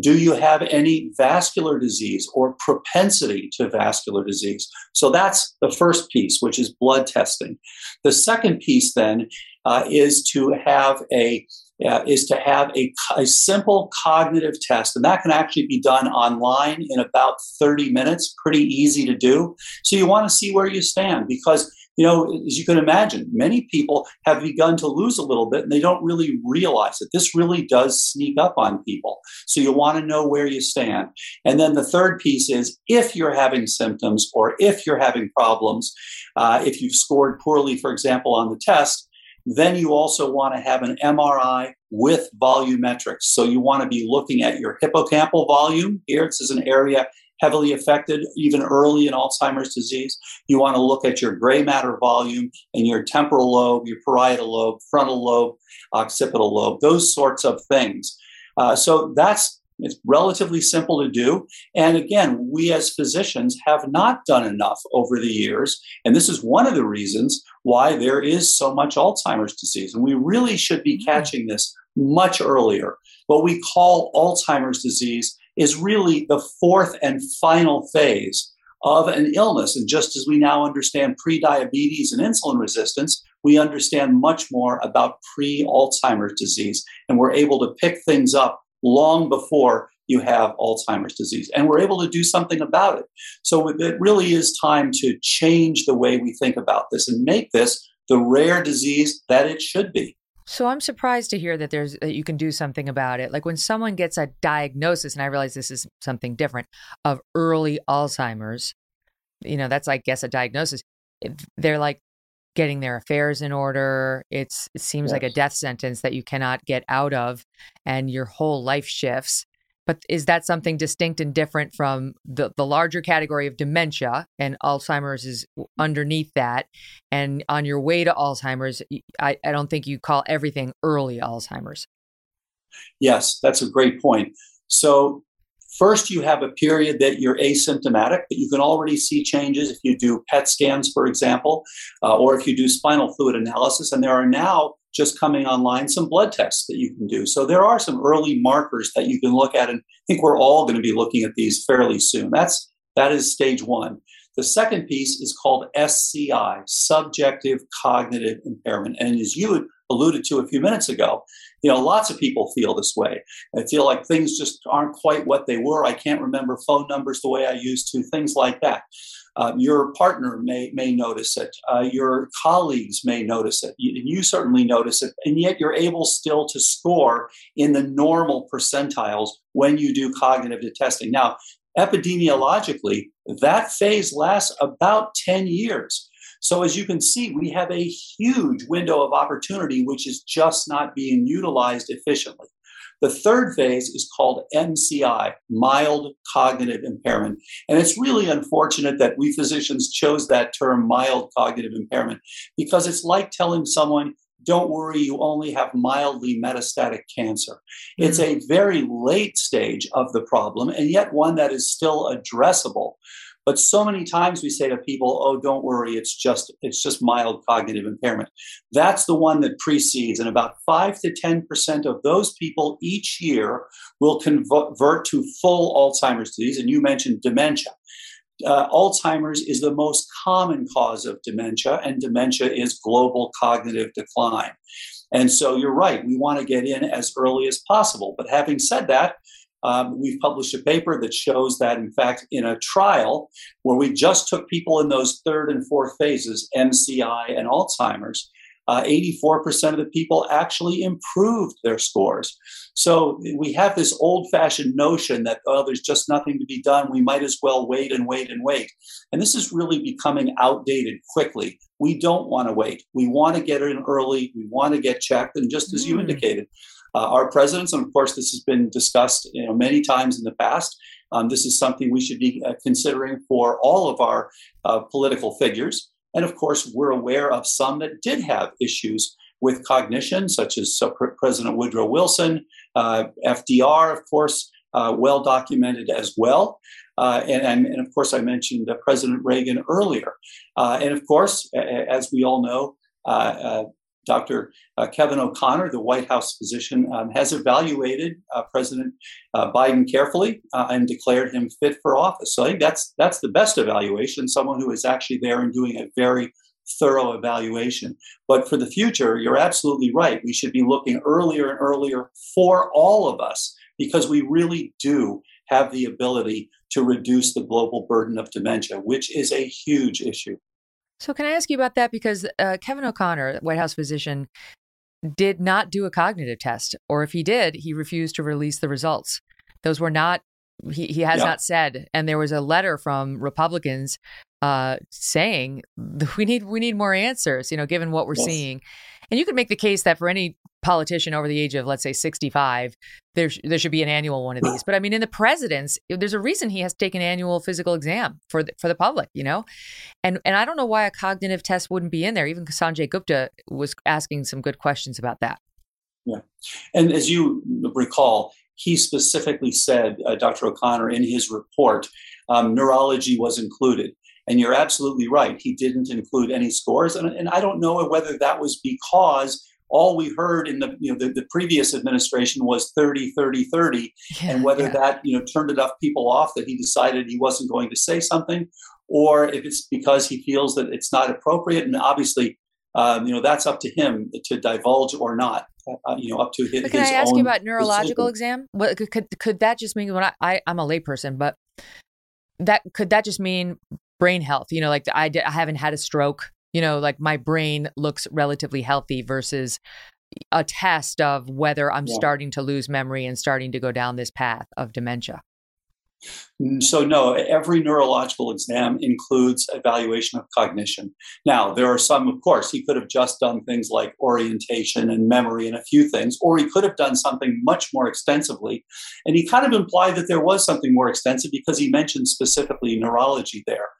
Do you have any vascular disease or propensity to vascular disease? So that's the first piece, which is blood testing. The second piece then uh, is to have a uh, is to have a, a simple cognitive test, and that can actually be done online in about 30 minutes. Pretty easy to do. So you want to see where you stand because you know, as you can imagine, many people have begun to lose a little bit and they don't really realize it. This really does sneak up on people. So you want to know where you stand. And then the third piece is if you're having symptoms or if you're having problems, uh, if you've scored poorly, for example, on the test, then you also want to have an MRI with volumetrics. So you want to be looking at your hippocampal volume. Here, this is an area heavily affected even early in Alzheimer's disease. You want to look at your gray matter volume and your temporal lobe, your parietal lobe, frontal lobe, occipital lobe, those sorts of things. Uh, so that's it's relatively simple to do. And again, we as physicians have not done enough over the years. And this is one of the reasons why there is so much Alzheimer's disease. And we really should be mm. catching this much earlier. What we call Alzheimer's disease is really the fourth and final phase of an illness. And just as we now understand pre-diabetes and insulin resistance, we understand much more about pre Alzheimer's disease. And we're able to pick things up long before you have Alzheimer's disease. And we're able to do something about it. So it really is time to change the way we think about this and make this the rare disease that it should be. So I'm surprised to hear that there's that you can do something about it. Like when someone gets a diagnosis, and I realize this is something different of early Alzheimer's, you know, that's I guess a diagnosis. They're like getting their affairs in order. It's it seems yes. like a death sentence that you cannot get out of, and your whole life shifts. But is that something distinct and different from the, the larger category of dementia? And Alzheimer's is underneath that. And on your way to Alzheimer's, I, I don't think you call everything early Alzheimer's. Yes, that's a great point. So First, you have a period that you're asymptomatic, but you can already see changes if you do PET scans, for example, uh, or if you do spinal fluid analysis. And there are now just coming online some blood tests that you can do. So there are some early markers that you can look at, and I think we're all going to be looking at these fairly soon. That's that is stage one. The second piece is called SCI, subjective cognitive impairment. And as you alluded to a few minutes ago, you know, lots of people feel this way. I feel like things just aren't quite what they were. I can't remember phone numbers the way I used to, things like that. Uh, your partner may may notice it. Uh, your colleagues may notice it. You, you, certainly notice it, and yet you're able still to score in the normal percentiles when you do cognitive testing. Now, epidemiologically, that phase lasts about 10 years. So, as you can see, we have a huge window of opportunity which is just not being utilized efficiently. The third phase is called MCI, mild cognitive impairment. And it's really unfortunate that we physicians chose that term, mild cognitive impairment, because it's like telling someone, don't worry, you only have mildly metastatic cancer. Mm. It's a very late stage of the problem, and yet one that is still addressable. But so many times we say to people, "Oh, don't worry, it's just it's just mild cognitive impairment." That's the one that precedes, and about five to ten percent of those people each year will convert to full Alzheimer's disease. And you mentioned dementia. Uh, Alzheimer's is the most common cause of dementia, and dementia is global cognitive decline. And so you're right, we want to get in as early as possible. But having said that, um, we've published a paper that shows that, in fact, in a trial where we just took people in those third and fourth phases, MCI and Alzheimer's, uh, 84% of the people actually improved their scores. So we have this old fashioned notion that, oh, there's just nothing to be done. We might as well wait and wait and wait. And this is really becoming outdated quickly. We don't want to wait. We want to get in early. We want to get checked. And just as mm. you indicated, uh, our presidents, and of course, this has been discussed you know, many times in the past. Um, this is something we should be uh, considering for all of our uh, political figures. And of course, we're aware of some that did have issues with cognition, such as uh, President Woodrow Wilson, uh, FDR, of course, uh, well documented as well. And, and, of course, I mentioned President Reagan earlier. and of course, as we all know, uh, Dr. Uh, Kevin O'Connor, the White House physician, um, has evaluated uh, President uh, Biden carefully and declared him fit for office. So I think that's that's the best evaluation. Someone who is actually there and doing a very thorough evaluation. But for the future, you're absolutely right. We should be looking earlier and earlier for all of us because we really do have the ability to reduce the global burden of dementia, which is a huge issue. So, can I ask you about that? Because uh, Kevin O'Connor, White House physician, did not do a cognitive test, or if he did, he refused to release the results. Those were not. He, he has not said, and there was a letter from Republicans uh, saying we need we need more answers. You know, given what we're yes. seeing, and you could make the case that for any politician over the age of let's say 65 there sh- there should be an annual one of these. But i mean in the president's there's a reason he has to take an annual physical exam for the, for the public you know? And and i don't know why a cognitive test wouldn't be in there. Even sanjay gupta was asking some good questions about that. Yeah. And as you recall he specifically said uh, dr o'connor in his report um, neurology was included and you're absolutely right. He didn't include any scores. And, and I don't know whether that was because all we heard in the you know the, the previous administration was 30 30 30 yeah, and whether yeah. that you know turned enough people off that he decided he wasn't going to say something or if it's because he feels that it's not appropriate and obviously um, you know that's up to him to divulge or not uh, you know up to his, but can his i ask you about neurological decision. exam what could could that just mean when I, I i'm a layperson but that could that just mean brain health you know like I, I haven't had a stroke you know, like my brain looks relatively healthy versus a test of whether I'm yeah. starting to lose memory and starting to go down this path of dementia. Mm, so, no, every neurological exam includes evaluation of cognition. Now, there are some, of course, he could have just done things like orientation and memory and a few things, or he could have done something much more extensively. And he kind of implied that there was something more extensive because he mentioned specifically neurology there.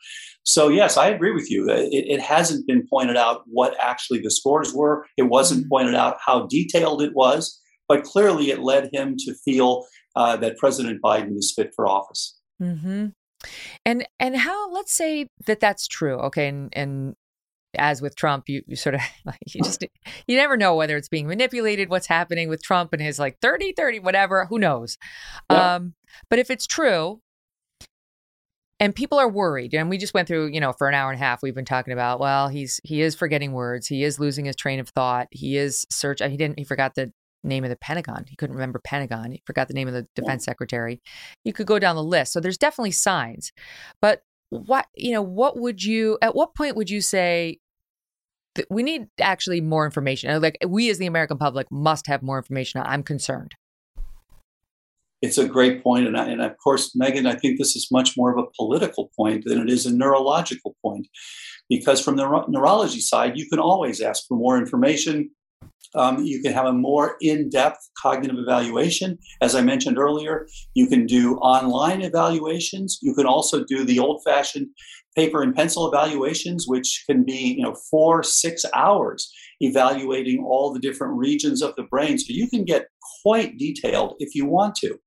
So, yes, I agree with you. It, it, hasn't been pointed out what actually the scores were. It wasn't mm-hmm. pointed out how detailed it was, but clearly it led him to feel uh, that President Biden is fit for office. Mm-hmm. And and how? Let's say that that's true. Okay, and and as with Trump, you, you sort of <laughs> like you just you never know whether it's being manipulated, what's happening with Trump and his like 30, 30, whatever, who knows. Yeah. Um, but if it's true, and people are worried and we just went through you know for an hour and a half we've been talking about well he's he is forgetting words he is losing his train of thought he is search he didn't he forgot the name of the pentagon. He couldn't remember pentagon. He forgot the name of the defense secretary. You could go down the list. So there's definitely signs. But what you know what would you at what point would you say that we need actually more information? Like we as the american public must have more information. I'm concerned. It's a great point, and, I, and of course, Megyn, I think this is much more of a political point than it is a neurological point, because from the neurology side, you can always ask for more information. Um, you can have a more in-depth cognitive evaluation. As I mentioned earlier, you can do online evaluations. You can also do the old-fashioned paper and pencil evaluations, which can be you know four, six hours evaluating all the different regions of the brain. So you can get quite detailed if you want to.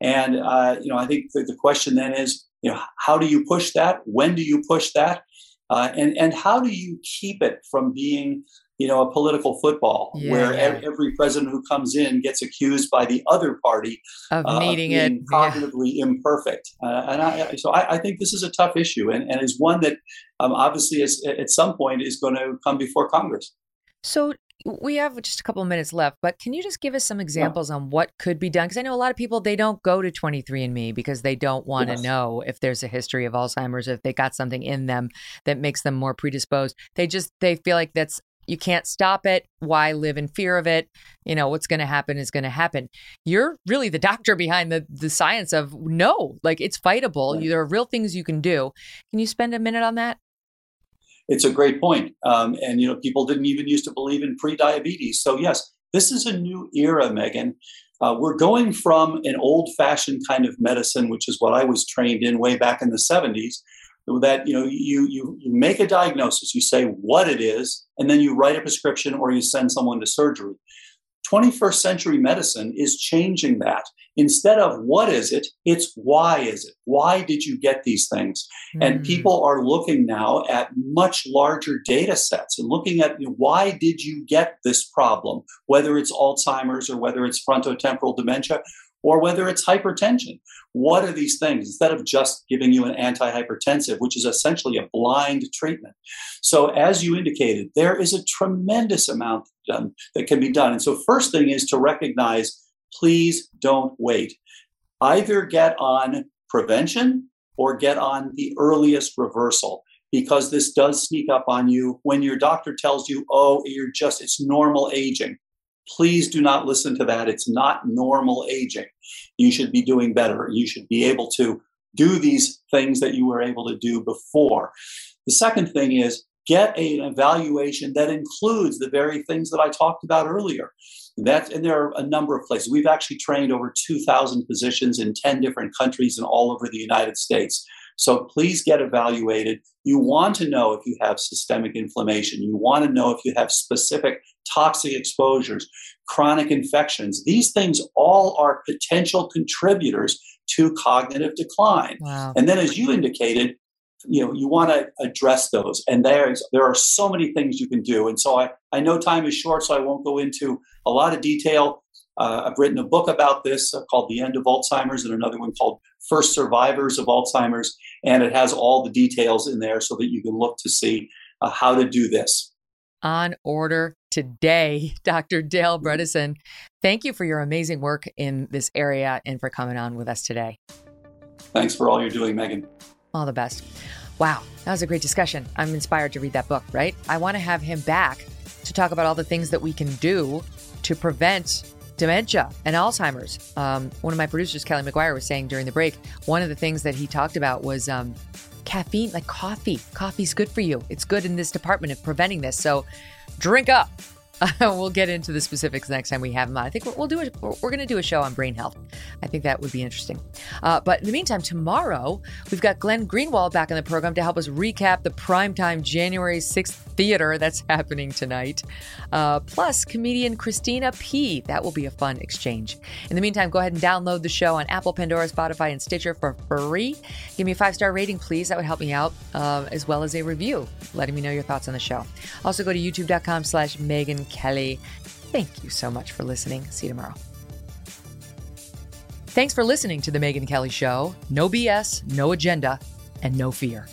And uh, you know, I think the, the, question then is, you know, how do you push that? When do you push that? Uh, and and how do you keep it from being, you know, a political football yeah, where yeah. every president who comes in gets accused by the other party of uh, needing of it cognitively yeah. imperfect? Uh, and I, so I, I, think this is a tough issue, and, and is one that um, obviously is, at some point is going to come before Congress. So we have just a couple of minutes left, but can you just give us some examples on what could be done? Because I know a lot of people they don't go to 23andMe because they don't want to yes. know if there's a history of Alzheimer's, if they got something in them that makes them more predisposed. They just they feel like that's you can't stop it. Why live in fear of it? You know what's going to happen is going to happen. You're really the <laughs> doctor behind the the science of no, like it's fightable. Right. There are real things you can do. Can you spend a minute on that? it's a great point. Um, and you know, people didn't even used to believe in pre-diabetes. So yes, this is a new era, Megyn. Uh, we're going from an old-fashioned kind of medicine, which is what I was trained in way back in the 70s. That you know, you you you make a diagnosis, you say what it is, and then you write a prescription or you send someone to surgery. 21st century medicine is changing that. Instead of what is it, it's why is it? Why did you get these things? Mm. And hmm. people are looking now at much larger data sets and looking at you know, why did you get this problem, whether it's Alzheimer's or whether it's frontotemporal dementia or whether it's hypertension. What are these things? Instead of just giving you an antihypertensive, which is essentially a blind treatment. So, as you indicated, there is a tremendous amount done, that can be done. And so, first thing is to recognize please don't wait. Either get on prevention or get on the earliest reversal because this does sneak up on you when your doctor tells you, oh, you're just, it's normal aging. Please do not listen to that. It's not normal aging. You should be doing better. You should be able to do these things that you were able to do before. The second thing is get an evaluation that includes the very things that I talked about earlier. That, and there are a number of places. We've actually trained over 2,000 physicians in 10 different countries and all over the United States. So please get evaluated. You want to know if you have systemic inflammation. You want to know if you have specific toxic exposures, chronic infections. These things all are potential contributors to cognitive decline. Wow. And then, as you indicated, you know you want to address those and there's there are so many things you can do and so i i know time is short so i won't go into a lot of detail uh, i've written a book about this uh, called the end of alzheimer's and another one called first survivors of alzheimer's and it has all the details in there so that you can look to see uh, how to do this on order today <laughs> dr dale bredesen thank you for your amazing work in this area and for coming on with us today thanks for all you're doing megyn all the best. Wow, that was a great discussion. I'm inspired to read that book, right? I want to have him back to talk about all the things that we can do to prevent dementia and Alzheimer's. Um, one of my producers, Kelly McGuire, was saying during the break, one of the things that he talked about was um, caffeine, like coffee. Coffee's good for you. It's good in this department of preventing this. So drink up. <laughs> we'll get into the specifics next time we have him on. I think we'll, do it. We're, we're going to do a show on brain health. I think that would be interesting. Uh, but in the meantime, tomorrow we've got Glenn Greenwald back in the program to help us recap the primetime January 6th theater that's <laughs> happening tonight. Uh, plus, comedian Christina P. That will be a fun exchange. In the meantime, go ahead and download the show on Apple, Pandora, Spotify, and Stitcher for free. Give me a five star rating, please. That would help me out, uh, as well as a review, letting me know your thoughts on the show. Also, go to youtube.com slash Megyn Kelly. Thank you so much for listening. See you tomorrow. Thanks for listening to The Megyn Kelly Show. No BS, no agenda, and no fear.